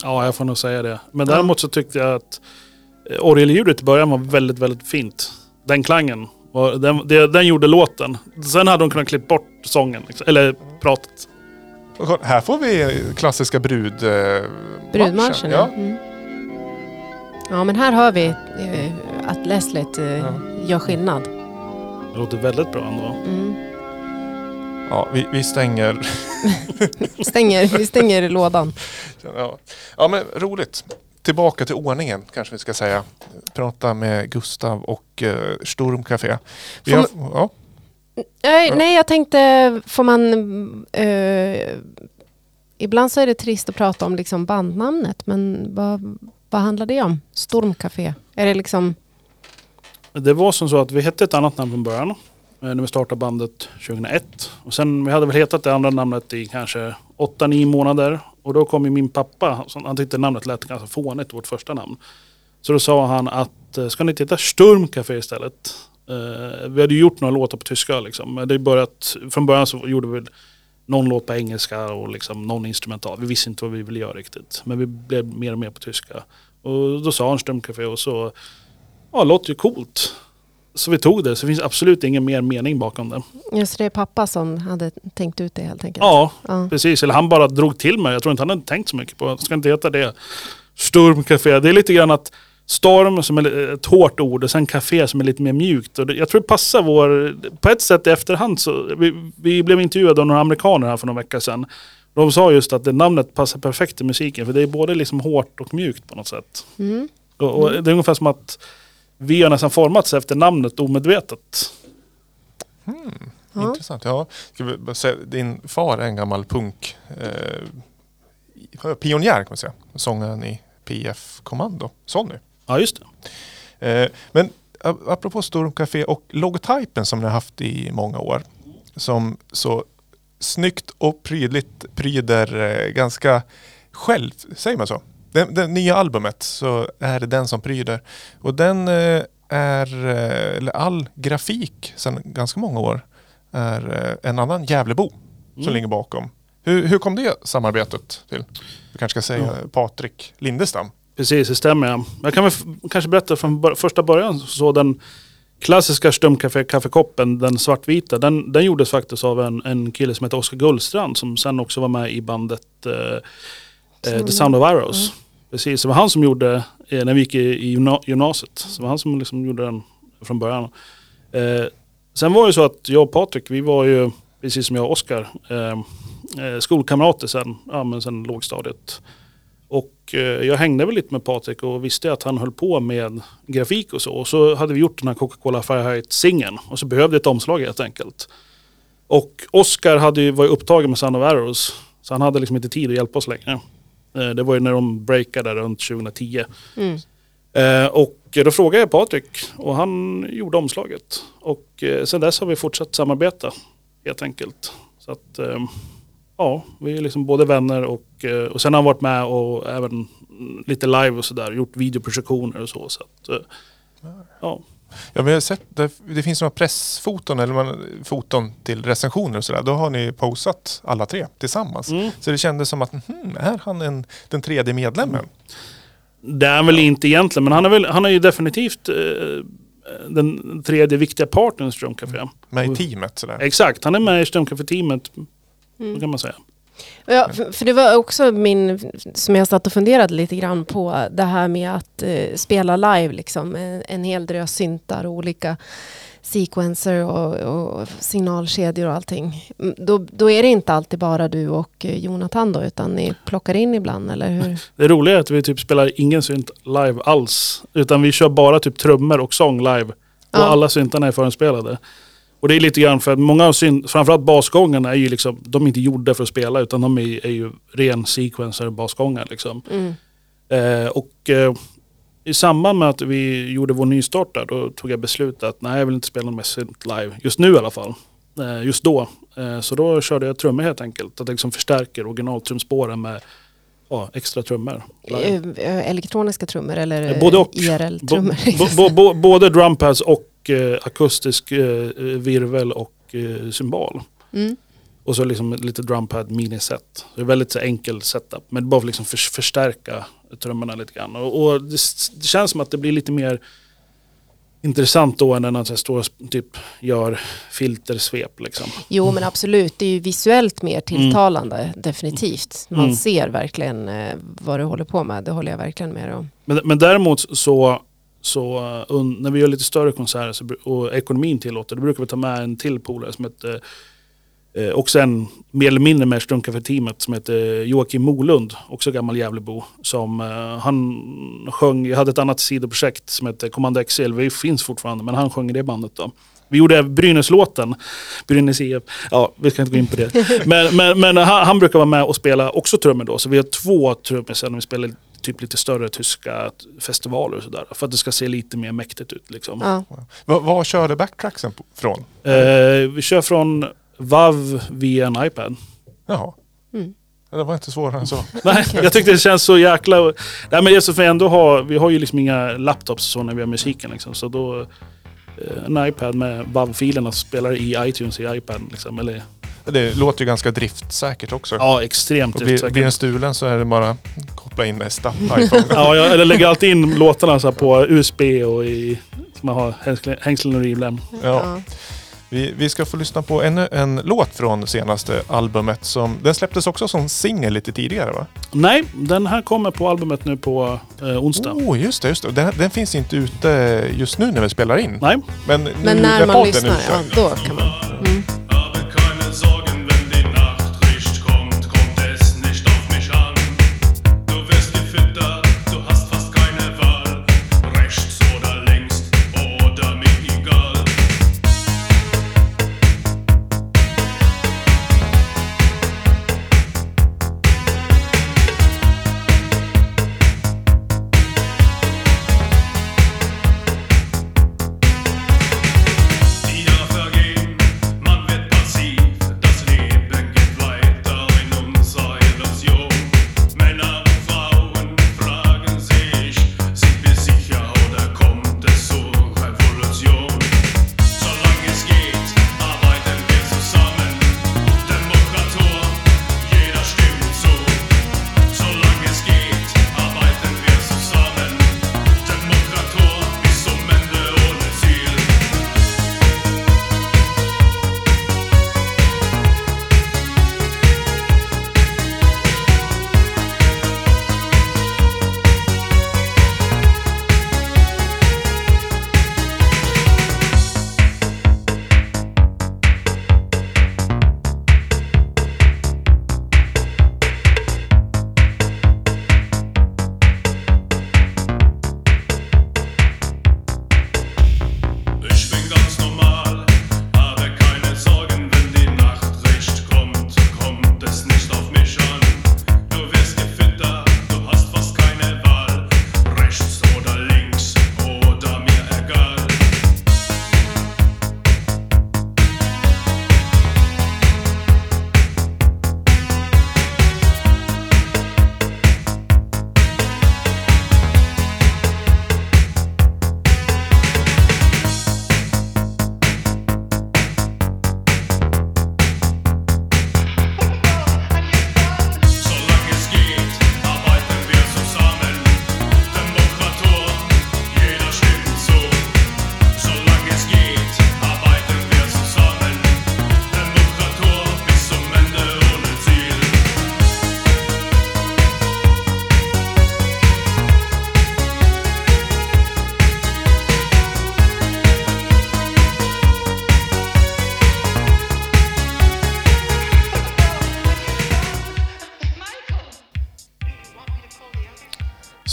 Ja, jag får nog säga det. Men däremot så tyckte jag att eh, orgelljudet i början var väldigt, väldigt fint. Den klangen. Var- Den, det, den gjorde låten. Sen hade de kunnat klippa bort sången. Liksom, eller pratet. Och här får vi klassiska brud... Eh, Brudmarschen, ja. Ja. Mm. Ja, men här hör vi eh, att Leslie eh, Ja. gör skillnad. Det låter väldigt bra ändå. Mm. ja, vi, vi stänger... Stänger, vi stänger lådan. Ja. ja, men roligt. Tillbaka till ordningen kanske vi ska säga. Prata med Gustav och eh, Sturmcafé. Vi har, ja, Nej, nej, jag tänkte, får man... Eh, ibland så är det trist att prata om liksom bandnamnet, men vad, vad handlar det om? Stormcafé? Är det liksom... Det var som så att vi hette ett annat namn från början. eh, När vi startade bandet 2001. Och sen, vi hade väl hetat det andra namnet i kanske 8-9 månader. Och då kom ju min pappa, han tyckte namnet lät ganska fånigt, vårt första namn. Så då sa han att, eh, ska ni inte heta Sturmcafé istället? Uh, vi hade ju gjort några låtar på tyska liksom. Men Det börjat, från början så gjorde vi någon låt på engelska och liksom någon instrumental. Vi visste inte vad vi ville göra riktigt. Men vi blev mer och mer på tyska. Och då sa han Sturmcafé och så Ja, låter ju coolt. Så vi tog det, så det finns absolut ingen mer mening bakom det. Just det är pappa som hade tänkt ut det helt enkelt. Ja, Ja. precis. Eller han bara drog till mig. Jag tror inte han hade tänkt så mycket på det. Ska inte heta det. Sturmcafé. Det är lite grann att storm som är ett hårt ord och sen café som är lite mer mjukt. Och jag tror det passar vår... På ett sätt i efterhand så... Vi, vi blev intervjuade av några amerikaner här för några veckor sedan. De sa just att det namnet passar perfekt i musiken. För det är både liksom hårt och mjukt på något sätt. Mm. Och, och Det är ungefär som att vi har nästan formats efter namnet omedvetet. Ja. intressant. Ja, säga, din far är en gammal punk eh, pionjär kan man säga. Sångaren i PF Kommando, Sonny. Ja, just det. Eh, men apropå Stormcafé och logotypen som ni har haft i många år. Som så snyggt och prydligt pryder eh, ganska själv, säger man så? Det, det nya albumet så är det den som pryder. Och den eh, är, eh, eller all grafik sedan ganska många år är eh, en annan Gävlebo som Mm. ligger bakom. Hur, hur kom det samarbetet till? Du kanske ska säga Patrik Lindestam. Precis, det stämmer. ja. Jag kan väl kanske berätta från första början. Så den klassiska stumkaffe kaffekoppen, den svartvita, den, den gjordes faktiskt av en, en kille som heter Oskar Gullstrand som sen också var med i bandet eh, eh, The Sound of Arrows. Precis, det var han som gjorde, eh, när vi gick i, i gymna- gymnasiet, så det var han som liksom gjorde den från början. Eh, sen var det så att jag och Patrik, vi var ju, precis som jag och Oskar, eh, eh, skolkamrater sen, ja, men sen lågstadiet. Och eh, jag hängde väl lite med Patrik och visste att han höll på med grafik och så. Och så hade vi gjort den här Coca-Cola Fahrenheit-singeln. Och så behövde ett omslag helt enkelt. Och hade ju, var ju upptagen med Sound of Arrows. Så han hade liksom inte tid att hjälpa oss längre. Eh, det var ju när de breakade runt 2010. Mm. Eh, och då frågade jag Patrik och han gjorde omslaget. Och eh, sen dess har vi fortsatt samarbeta helt enkelt. Så att eh, ja, vi är liksom både vänner och, och sen har han varit med och även lite live och sådär. Gjort videoprojektioner och så. så att, eh, ja. Ja, vi har sett, det, det finns några pressfoton eller man, foton till recensioner och sådär. Då har ni posat alla tre tillsammans. Mm. Så det kändes som att hmm, är han en, den tredje medlemmen? Det är han väl inte egentligen, men han är, väl, han är ju definitivt eh, den tredje viktiga partnern i Strömcafé. Med i teamet sådär. Exakt, han är med i Strömcafé-teamet. Så kan man säga. Ja, för, det var också min, som jag satt och funderade lite grann på, det här med att eh, spela live, liksom, en, en hel drös syntar och olika sequencer och, och signalkedjor och allting. Mm, Då, då är det inte alltid bara du och eh, Jonathan då, utan ni plockar in ibland, eller hur? Det roliga är att vi typ spelar ingen synt live alls. Utan vi kör bara typ trummor och sång live. Och Ja. alla syntarna är förinspelade. Och det är lite grann för att många av synt, framförallt basgångarna är ju liksom, de är inte gjorda för att spela utan de är, är ju ren sequencer basgångar liksom. Mm. Eh, och eh, i samband med att vi gjorde vår nystart där, då tog jag beslutet att nej, jag vill inte spela mer synt live. Just nu i alla fall. Eh, just då. Eh, så då körde jag trummor helt enkelt. Att det liksom förstärker originaltrumspåren med ja, extra trummor. live. Eh, eh, Elektroniska trummor eller Eh, både och. IRL-trummor? Bo, bo, bo, både drumpads och eh, akustisk eh, virvel och eh, symbol. Mm. Och så liksom lite drumpad miniset. Det är väldigt så enkel setup. Men bara för att liksom för, förstärka trummorna lite grann. Och, och det, det känns som att det blir lite mer intressant då än när man står och typ gör filtersvep liksom. Jo men absolut, det är ju visuellt mer tilltalande, definitivt. Man Mm. ser verkligen eh, vad du håller på med, det håller jag verkligen med om. Men, men däremot så, så un, när vi gör lite större konserter så, och ekonomin tillåter, då brukar vi ta med en till polare som heter eh, också en mer eller mindre med för teamet som heter Joakim Molund, också gammal Gävlebo. Som, eh, han sjöng, jag hade ett annat sidoprojekt som heter Commando XL, det finns fortfarande, men han sjöng i det bandet då. Vi gjorde Brynäslåten, Brynäs IF, ja vi ska inte gå in på det. Men, men, men han, han brukar vara med och spela också trummor då, så vi har två trummisar när vi spelar typ lite större tyska festivaler och sådär. För att det ska se lite mer mäktigt ut liksom. Ja. Vad vad körde backtracksen från? Eh, vi kör från VAV via en iPad. Jaha. Mm. Det var inte svårare än så. Nej, jag tyckte det känns så jäkla... Nej men just för ändå ha, vi har ju liksom inga laptops så när vi har musiken liksom. Så då... eh, En iPad med WAV-filerna spelar i iTunes i iPad liksom. Eller, Det låter ju ganska driftsäkert också. ja, extremt Och blir, säkert. blir den stulen så är det bara koppla in nästa iPhone. Ja, jag eller lägger alltid in låtarna så här på USB och i... Så man har hängslen- och rivlem. Ja. Vi, vi ska få lyssna på ännu en låt från senaste albumet. Som, den släpptes också som singel lite tidigare va? Nej, den här kommer på albumet nu på eh, onsdag. Oh, just det. Just det. Den, den finns inte ute just nu när vi spelar in. Nej, Men, nu Men när man lyssnar, ja, då kan man. Mm.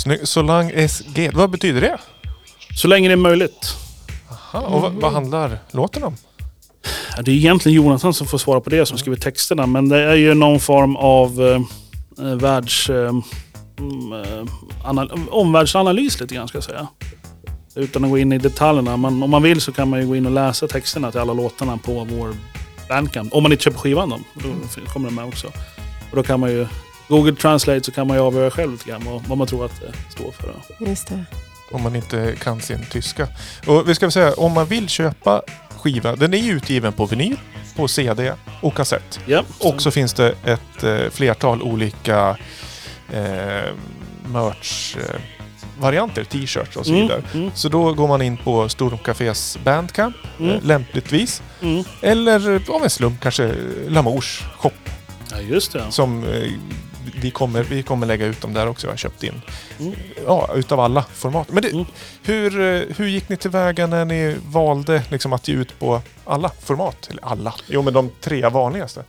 Snyggt. Solang SG. Vad betyder det? Så länge det är möjligt. Aha, och vad, vad handlar låten om? Ja, Det är egentligen Jonathan som får svara på det som skriver texterna. Men det är ju någon form av eh, eh, världs... Eh, mm, eh, anal- omvärldsanalys lite grann ska jag säga. Utan att gå in i detaljerna. Men om man vill så kan man ju gå in och läsa texterna till alla låtarna på vår Bandcamp. Om man inte köper skivan då. Då kommer de med också. Och då kan man ju... Google Translate så kan man ju avgöra själv lite grann vad, vad man tror att det står för. Just det. Om man inte kan sin tyska. Och vi ska väl säga, om man vill köpa skiva. Den är ju utgiven på vinyl, på CD och kassett. Ja, Och så finns det ett eh, flertal olika eh, merch-varianter, t-shirts och så Mm, vidare. mm, Så då går man in på Storcafés Bandcamp, Mm. eh, lämpligtvis. mm. Eller eh, av en slump kanske Lamours shop. Ja, just det. Som eh, vi, kommer, vi kommer lägga ut dem där också. Jag har köpt in. Mm. Ja, utav alla format. Men det, Mm. hur, eh, hur gick ni tillväga när ni valde liksom, att ge ut på alla format? Eller alla? Jo, men de tre vanligaste.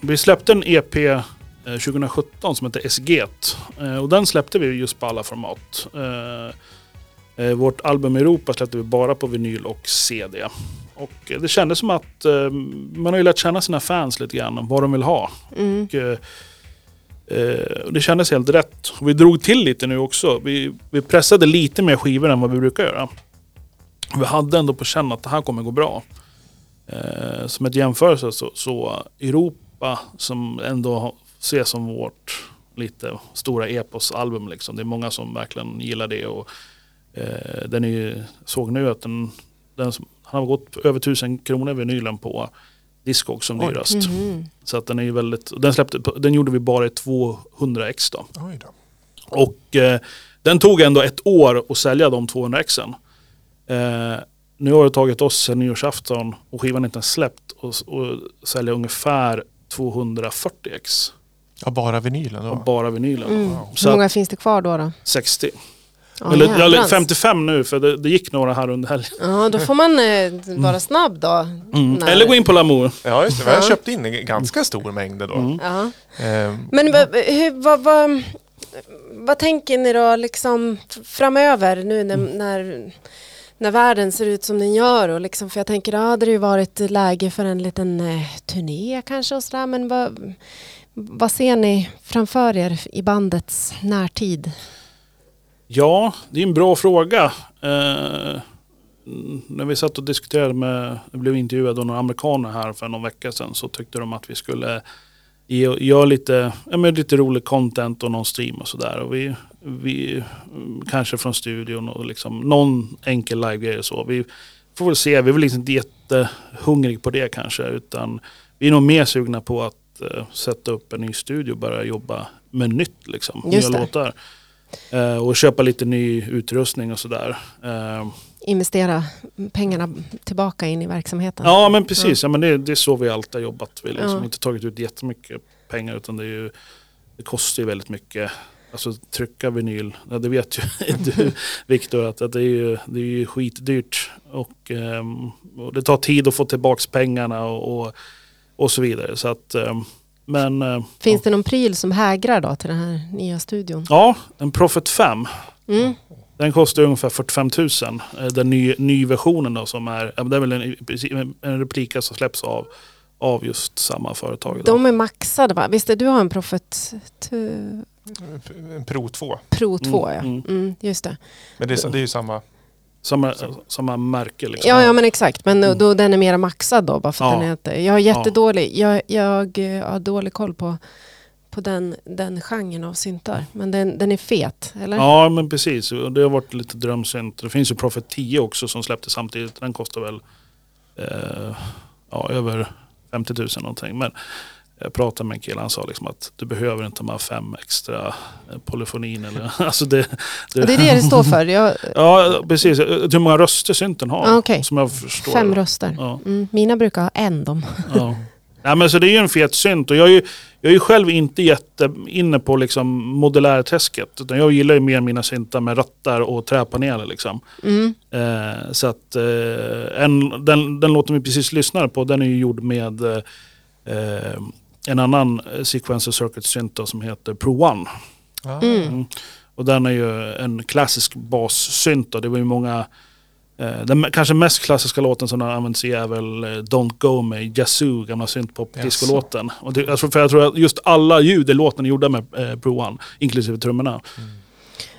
Vi släppte en EP eh, 2017 som heter SG. Eh, Och den släppte vi just på alla format. Eh, eh, Vårt album Europa släppte vi bara på vinyl och CD. Och eh, det kändes som att eh, man har ju lärt känna sina fans lite grann om vad de vill ha. Mm. Och, eh, och det kändes helt rätt. Och vi drog till lite nu också. Vi, vi pressade lite mer skivor än vad vi brukar göra. Vi hade ändå på känn att det här kommer gå bra. Eh, som ett jämförelse så, så Europa som ändå ses som vårt lite stora eposalbum. Liksom. Det är många som verkligen gillar det. Och, eh, den är ju, såg nu att den, den som, han har gått över tusen kronor vinylen på Discog som Oj. dyrast. Mhm. Så att den är ju väldigt, den, släppte, den gjorde vi bara i 200 ex då. Då. Och eh, den tog ändå ett år att sälja de 200 exen. Eh, nu har det tagit oss sen nyårsafton och skivan är inte ens släppt och, och sälja ungefär 240 ex. Ja, bara vinylen då? Av bara vinylen. Mm. Så Hur att många finns det kvar då? då? 60. Ja, eller, eller jädrans. 55 nu för det, det gick några här under helgen. Ja, då får man eh, vara snabb då. Mm. När- Eller gå in på Lamour. Ja, just det. Vi har Ja. köpt in en ganska stor mängd då. Mm. Ja. Ehm, Men vad, hur, vad, vad, vad tänker ni då liksom framöver nu när, när, när världen ser ut som den gör? Och liksom, för jag tänker, hade det ju varit läge för en liten eh, turné kanske och sådär. Men vad, vad ser ni framför er i bandets närtid? Ja, det är en bra fråga. Eh, när vi satt och diskuterade med, jag blev intervjuad av några amerikaner här för någon vecka sedan så tyckte de att vi skulle ge- göra lite, ja, men lite rolig content och någon stream och sådär. Och vi, vi, kanske från studion och liksom någon enkel live-grej och så. Vi får väl se, vi är väl liksom inte jättehungrig på det kanske utan vi är nog mer sugna på att eh, sätta upp en ny studio och börja jobba med nytt liksom. Just nya det. låtar. Eh, och köpa lite ny utrustning och sådär. Eh, Investera pengarna tillbaka in i verksamheten? ja men precis, ja. men det, det är så vi alltid har jobbat. Vi har liksom Ja. inte tagit ut jättemycket pengar utan det, ju, det kostar ju väldigt mycket. Alltså trycka vinyl, ja, det vet ju du Viktor att, att det, är ju, det är ju skitdyrt. Och, ehm, och det tar tid att få tillbaka pengarna och, och, och så vidare. Så att, ehm, men eh, Finns det någon pryl som hägrar då till den här nya studion? ja, en Profit 5. Mm. Den kostar ungefär 45 000. eh, Den ny, nyversionen då som är, ja, det är väl en, en replika som släpps av, av just samma företag. Då. De är maxade va? Visst är du har en Profit en Pro 2. Pro 2 Mm, ja. mm. Mm, just det. Men det är, det är ju samma. Samma, samma märke liksom. Ja, ja men exakt. Men då, Mm. då den är mera maxad då bara för att Ja. den heter. Jag har jättedålig, jag, jag eh, har dålig koll på, på den, den genren av syntar. Men den, den är fet, eller? Ja men precis, det har varit lite drömsynt. Det finns ju Profit 10 också som släpptes samtidigt. Den kostar väl eh, ja, över 50 000 någonting. Men jag pratade med en kille, han sa liksom att du behöver inte de här fem extra eh, polyfonin. Eller, alltså det, Och det är det det står för. Jag, Ja precis, hur många röster synten har. Ah, okej. Som jag förstår fem det. röster. Ja. Mm, mina brukar ha en de. Ja. Nej, men så det är ju en fet synt och jag är ju, jag är ju själv inte jätte inne på liksom modulärträsket. Utan jag gillar ju mer mina syntar med rattar och träpaneler. Liksom. Mm. Eh, så att eh, en, den, den låten vi precis lyssnade på den är ju gjord med eh, en annan sequencer circuit synt som heter Pro One. Ah. Mm. Och den är ju en klassisk bassynt. Det var ju många... Eh, den kanske mest klassiska låten som har använts i är väl eh, Don't Go med Yazoo, gamla syntpop-discolåten. Och det, jag tror, för jag tror att just alla ljud i låten är gjorda med eh, Pro One, inklusive trummorna.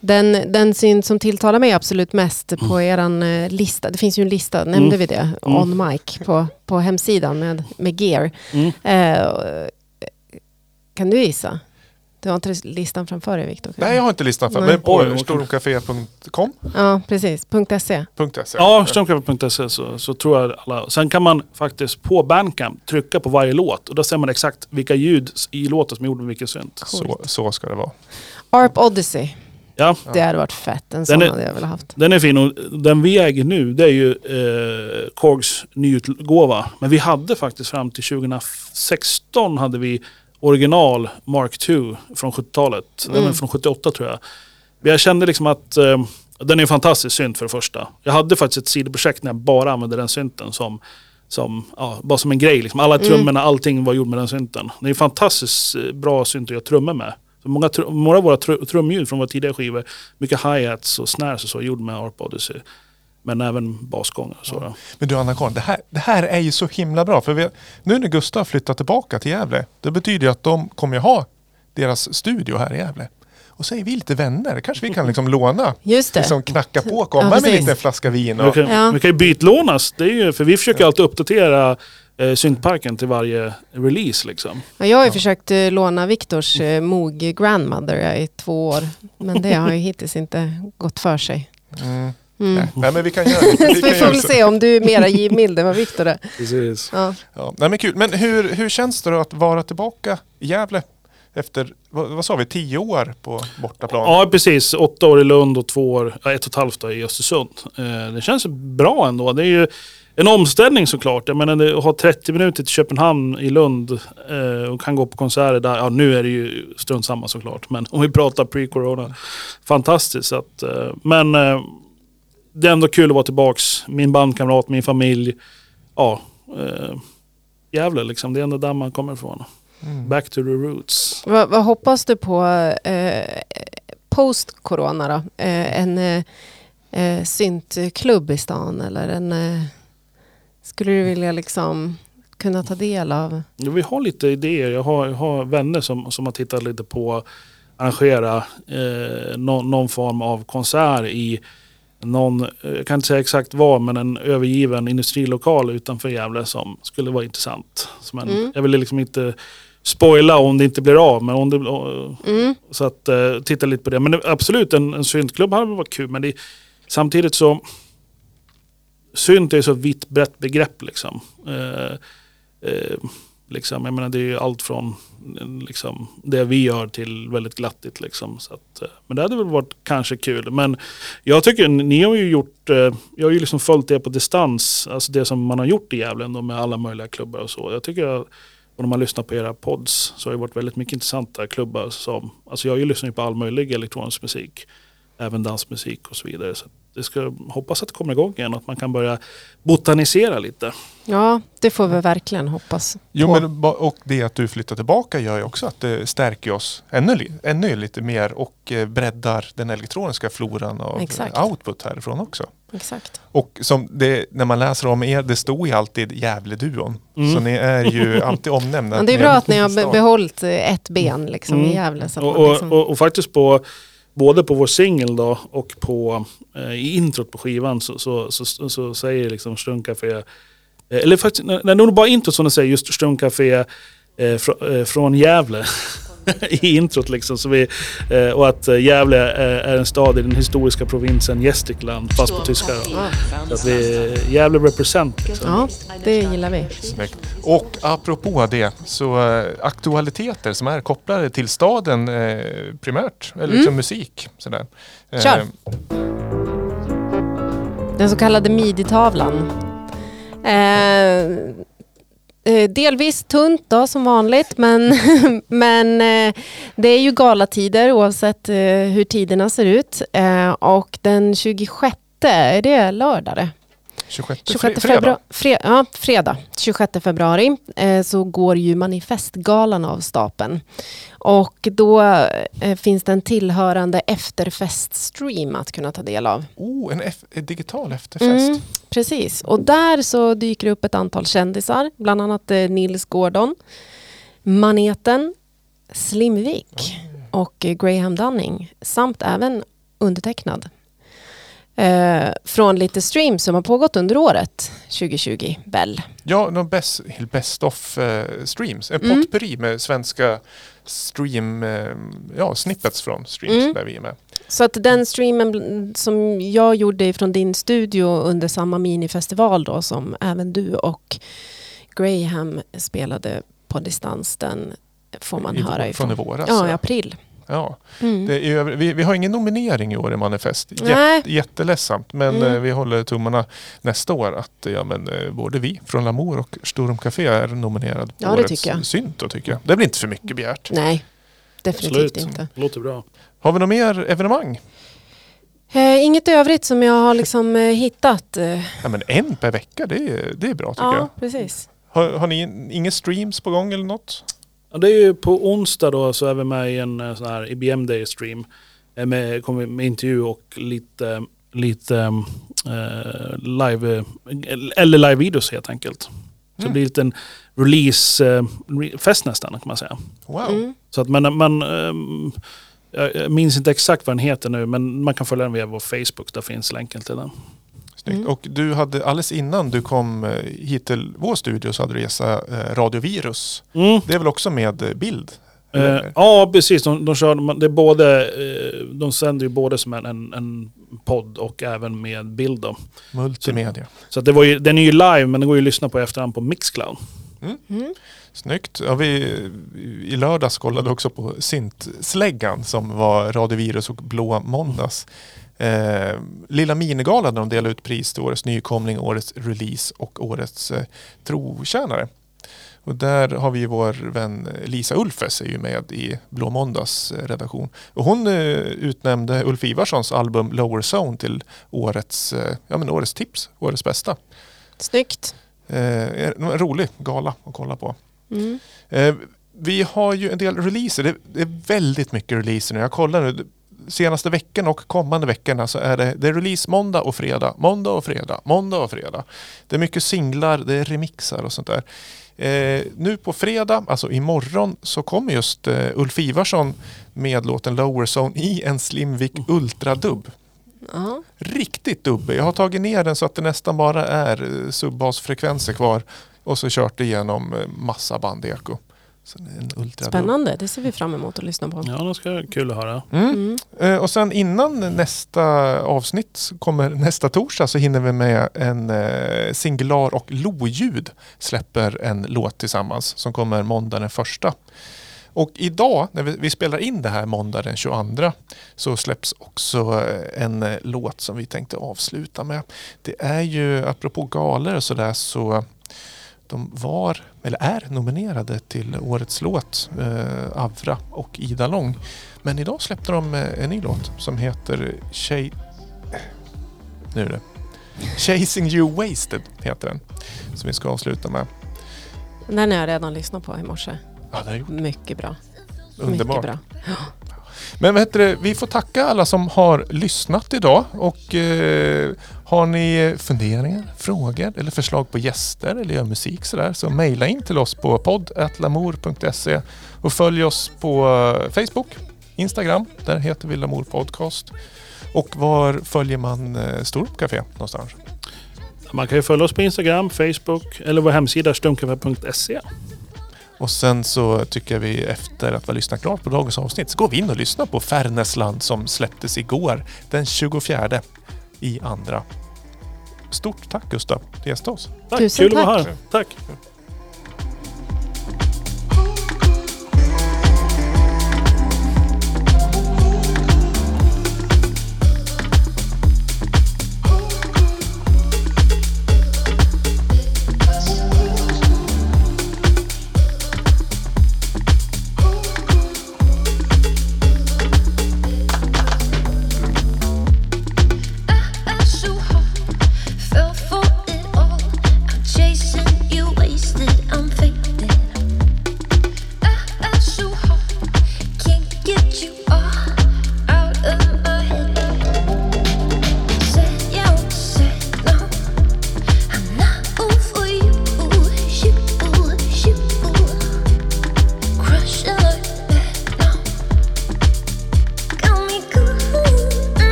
Den, den synt som tilltalar mig absolut mest på Mm. eran eh, lista, det finns ju en lista, nämnde vi det, on mic på, på hemsidan med, med gear. Mm. Eh, kan du gissa? Du har inte listan framför dig Viktor? Nej, jag har inte listan för Nej. men på storumcafé.com Ja, precis. .se. Ja, strömkraft.se så, så tror jag alla. Sen kan man faktiskt på Bandcamp trycka på varje låt och då ser man exakt vilka ljud i låten som är gjorda med vilken synt. Så, så ska det vara. ARP Odyssey, Ja, det hade varit fett. En sån är- hade jag velat haft. den är fin och den vi äger nu det är ju eh, Korgs nyutgåva. Men vi hade faktiskt fram till 2016 hade vi original Mark 2 från 70-talet. Den är Mm. från 78 tror jag. Men jag kände liksom att eh, den är en fantastisk synt för det första. Jag hade faktiskt ett sidoprojekt när jag bara använde den synten som, som ja, bara som en grej. Liksom. Alla trummorna, allting var gjort med den synten. Det är en fantastiskt eh, bra synt att göra trummor med. Så många, många av våra tr- trumljud från våra tidigare skivor, mycket hi-hats och snares och så, gjord med ARP Odyssey. Men även basgångar och så. då. Men du Anna-Karin, det här, det här är ju så himla bra. För vi, nu när Gustav flyttar tillbaka till Gävle, det betyder ju att de kommer ju ha deras studio här i Gävle. Och så är vi lite vänner. Kanske vi kan liksom låna, Just det. liksom knacka på, komma Ja, med en liten flaska vin. Vi Och, kan, Ja. vi kan ju bytlånas, det är ju, för vi försöker alltid uppdatera eh, syntparken till varje release. Liksom. Ja, jag har ju försökt eh, låna Viktors eh, Moog Grandmother i två år. Men det har ju hittills inte gått för sig. mm, Mm. nej, men vi kan göra det. Vi kan vi får väl se om du är mera givmild än vad Viktor är. Precis. Ja. Ja, nej, men kul. Men hur, hur känns det då att vara tillbaka i Gävle efter, vad, vad sa vi, tio år på bortaplan? Ja, precis. Åtta år i Lund och två år, ja, ett och ett halvt då i Östersund. Eh, det känns bra ändå. Det är ju en omställning såklart. Jag menar, att ha 30 minuter till Köpenhamn i Lund eh, och kan gå på konserter där. Ja, nu är det ju strunt samma såklart. Men om vi pratar pre-corona. Fantastiskt. Att, eh, men eh, det är ändå kul att vara tillbaks. Min bandkamrat, min familj. Ja, eh, Gävle liksom. Det är ändå där man kommer ifrån. Back to the roots. Vad, vad hoppas du på eh, post-corona då? Eh, en eh, eh, syntklubb i stan eller en... Skulle du vilja liksom kunna ta del av? Ja, vi har lite idéer. Jag har, jag har vänner som, som har tittat lite på att arrangera eh, någon, någon form av konsert i någon, eh, jag kan inte säga exakt vad, men en övergiven industrilokal utanför Gävle som skulle vara intressant. Så Men Mm. Jag vill liksom inte spoila om det inte blir av. Men om det, Mm. så att eh, titta lite på det. Men det, absolut, en, en syntklubb hade varit kul. Men det, samtidigt så... Synt är ju så vitt brett begrepp liksom. Eh, eh, liksom. Jag menar det är ju allt från liksom, det vi gör till väldigt glattigt. Liksom. Så att, eh, men det hade väl varit kanske kul. Men jag tycker ni har ju gjort, eh, jag har ju liksom följt det på distans. Alltså det som man har gjort i Gävle ändå med alla möjliga klubbar och så. Jag tycker att och när man lyssnar på era pods så har det varit väldigt mycket intressanta klubbar som, alltså jag har ju lyssnat ju på all möjlig elektronisk musik, även dansmusik och så vidare. Så det ska hoppas att det kommer igång igen och att man kan börja botanisera lite. Ja, det får vi verkligen hoppas. Jo, på. men, och det att du flyttar tillbaka gör ju också att det stärker oss ännu, ännu lite mer och eh, breddar den elektroniska floran av Exakt. output härifrån också. Exakt. Och som det, när man läser om er, det står ju alltid Gävle-duon. Mm. Så ni är ju alltid omnämnda. Men det är bra att ni har behållit eh, ett ben liksom, Mm. i Gävle. Så att Och, man och, liksom, och, och faktiskt på både på vår singel då och på eh, i introt på skivan så, så, så, så, säger liksom Strunkcafé, eh, eller faktiskt, nej, det är nog bara introt som det säger just Strunkcafé eh, fr, eh, från Gävle. I introt liksom. Så vi, eh, och att eh, Gävle är, är en stad i den historiska provinsen Gästrikland fast på tyska. Så att vi, Gävle represent liksom. ja, det gillar vi. Snyggt. Och apropå det, så eh, aktualiteter som är kopplade till staden eh, primärt, eller liksom musik. Sådär. Eh, Kör. Den så kallade midi-tavlan. Eh, eh, Eh, delvis tunt då som vanligt men, men eh, det är ju galatider oavsett eh, hur tiderna ser ut. Och den 26, är det lördag det? 26, 26 fre- februari, fre, ja, fredag 26 februari eh, så går ju manifestgalan av stapeln. Och då eh, finns det en tillhörande efterfeststream att kunna ta del av. Oh, en, digital efterfest. Mm, precis, och där så dyker det upp ett antal kändisar, bland annat eh, Nils Gordon, Maneten, Slimvik och eh, Graham Dunning samt även undertecknad. Eh, från lite streams som har pågått under året 2020, Bell. Ja, någon best, best of eh, streams. En Mm. potpurri med svenska stream, eh, ja, snippets från streams Mm. där vi är med. Så att den streamen som jag gjorde från din studio under samma minifestival då som även du och Graham spelade på distans, den får man I höra ifrån. från i våras. Ja, i april. Ja. Mm. Det är, vi, vi har ingen nominering i år i Manifest. Jätte, jätteledsamt. Men Mm. eh, vi håller tummarna nästa år att ja, men, eh, både vi från Lamour och Sturm Café är nominerad på Ja, det tycker jag. synt. Då, tycker jag. Det blir inte för mycket begärt. Nej, definitivt Absolut. inte. Låter bra. Har vi något mer evenemang? Eh, inget övrigt som jag har liksom eh, hittat. Eh, Ja, men en per vecka, det är, det är bra tycker ja, jag. precis. Har, har ni inga streams på gång eller något? Ja, det är ju på onsdag då så är vi med i en eh, sån här IBM Day stream. Eh, Med, kommer med intervju och lite, lite eh, live, eller live-videos helt enkelt. Så det Mm. blir lite en release-fest nästan kan man säga. Wow. Mm. Så att man, man jag jag minns inte exakt vad den heter nu men man kan följa den via vår Facebook. Där finns länken till den. Snyggt. Mm. Och du hade alldeles innan du kom eh, hit till vår studio så hade du gästat eh, Radiovirus. Mm. Det är väl också med eh, bild? Eh, ja, precis. De, de, kör, det är både, eh, de sänder ju både som en, en, en podd och även med bild. Då. Multimedia. Så att det var ju, den är ju live, men den går ju att lyssna på i efterhand på Mixcloud. Mm. Snyggt. Ja, vi, I lördags kollade också på Syntsläggan som var Radiovirus och Blå Måndags. Eh, Lilla Minigalan där de delade ut pris till årets nykomling, årets release och årets eh, trotjänare. Och där har vi vår vän Lisa Ulfes är ju med i Blå Måndags eh, redaktion. Och hon eh, utnämnde Ulf Ivarssons album Lower Zone till årets, eh, ja, men årets tips, årets bästa. Snyggt. Eh, en rolig gala att kolla på. Mm. Eh, vi har ju en del releaser. Det är väldigt mycket releaser nu. Jag kollar nu. Senaste veckan och kommande veckorna så är det, det är release måndag och fredag. Måndag och fredag. Måndag och fredag. Det är mycket singlar, det är remixar och sånt där. Eh, nu på fredag, alltså imorgon, så kommer just eh, Ulf Ivarsson med låten Lower Zone i en Slimvik Ultra Dub. Ja. Riktigt dubbig. Jag har tagit ner den så att det nästan bara är eh, subbasfrekvenser kvar. Och så kört igenom eh, massa bandeko. Så Spännande, det ser vi fram emot att lyssna på. Ja, det ska vara kul att höra. Mm. Mm. Eh, Och sen innan nästa avsnitt kommer nästa torsdag så hinner vi med en eh, Singular och Loljud släpper en låt tillsammans som kommer måndag den första. Och idag när vi, vi spelar in det här måndag den 22 så släpps också eh, en eh, låt som vi tänkte avsluta med. Det är ju apropå galor och sådär så de var, eller är nominerade till årets låt, eh, Avra och Ida Lång. Men idag släppte de eh, en ny låt som heter Ch- nu är det. Chasing You Wasted heter den. Som vi ska avsluta med. Den har jag redan lyssnat på i morse. Ja, det är gjort. Mycket bra. Underbart. Mycket bra. Men vad heter det? vi får tacka alla som har lyssnat idag. Och eh, har ni funderingar, frågor eller förslag på gäster eller gör musik sådär så mejla in till oss på poddatlamour.se och följ oss på Facebook, Instagram, där heter vi Lamour Podcast. Och var följer man eh, Storup Café någonstans? Man kan ju följa oss på Instagram, Facebook eller vår hemsida stumcafé.se. Och sen så tycker jag vi efter att vi har lyssnat klart på dagens avsnitt så går vi in och lyssnar på Färnäsland som släpptes igår den 24 i andra. Stort tack Gustav för att du gästade oss. Tack, Tusen kul att vara tack. här. Tack.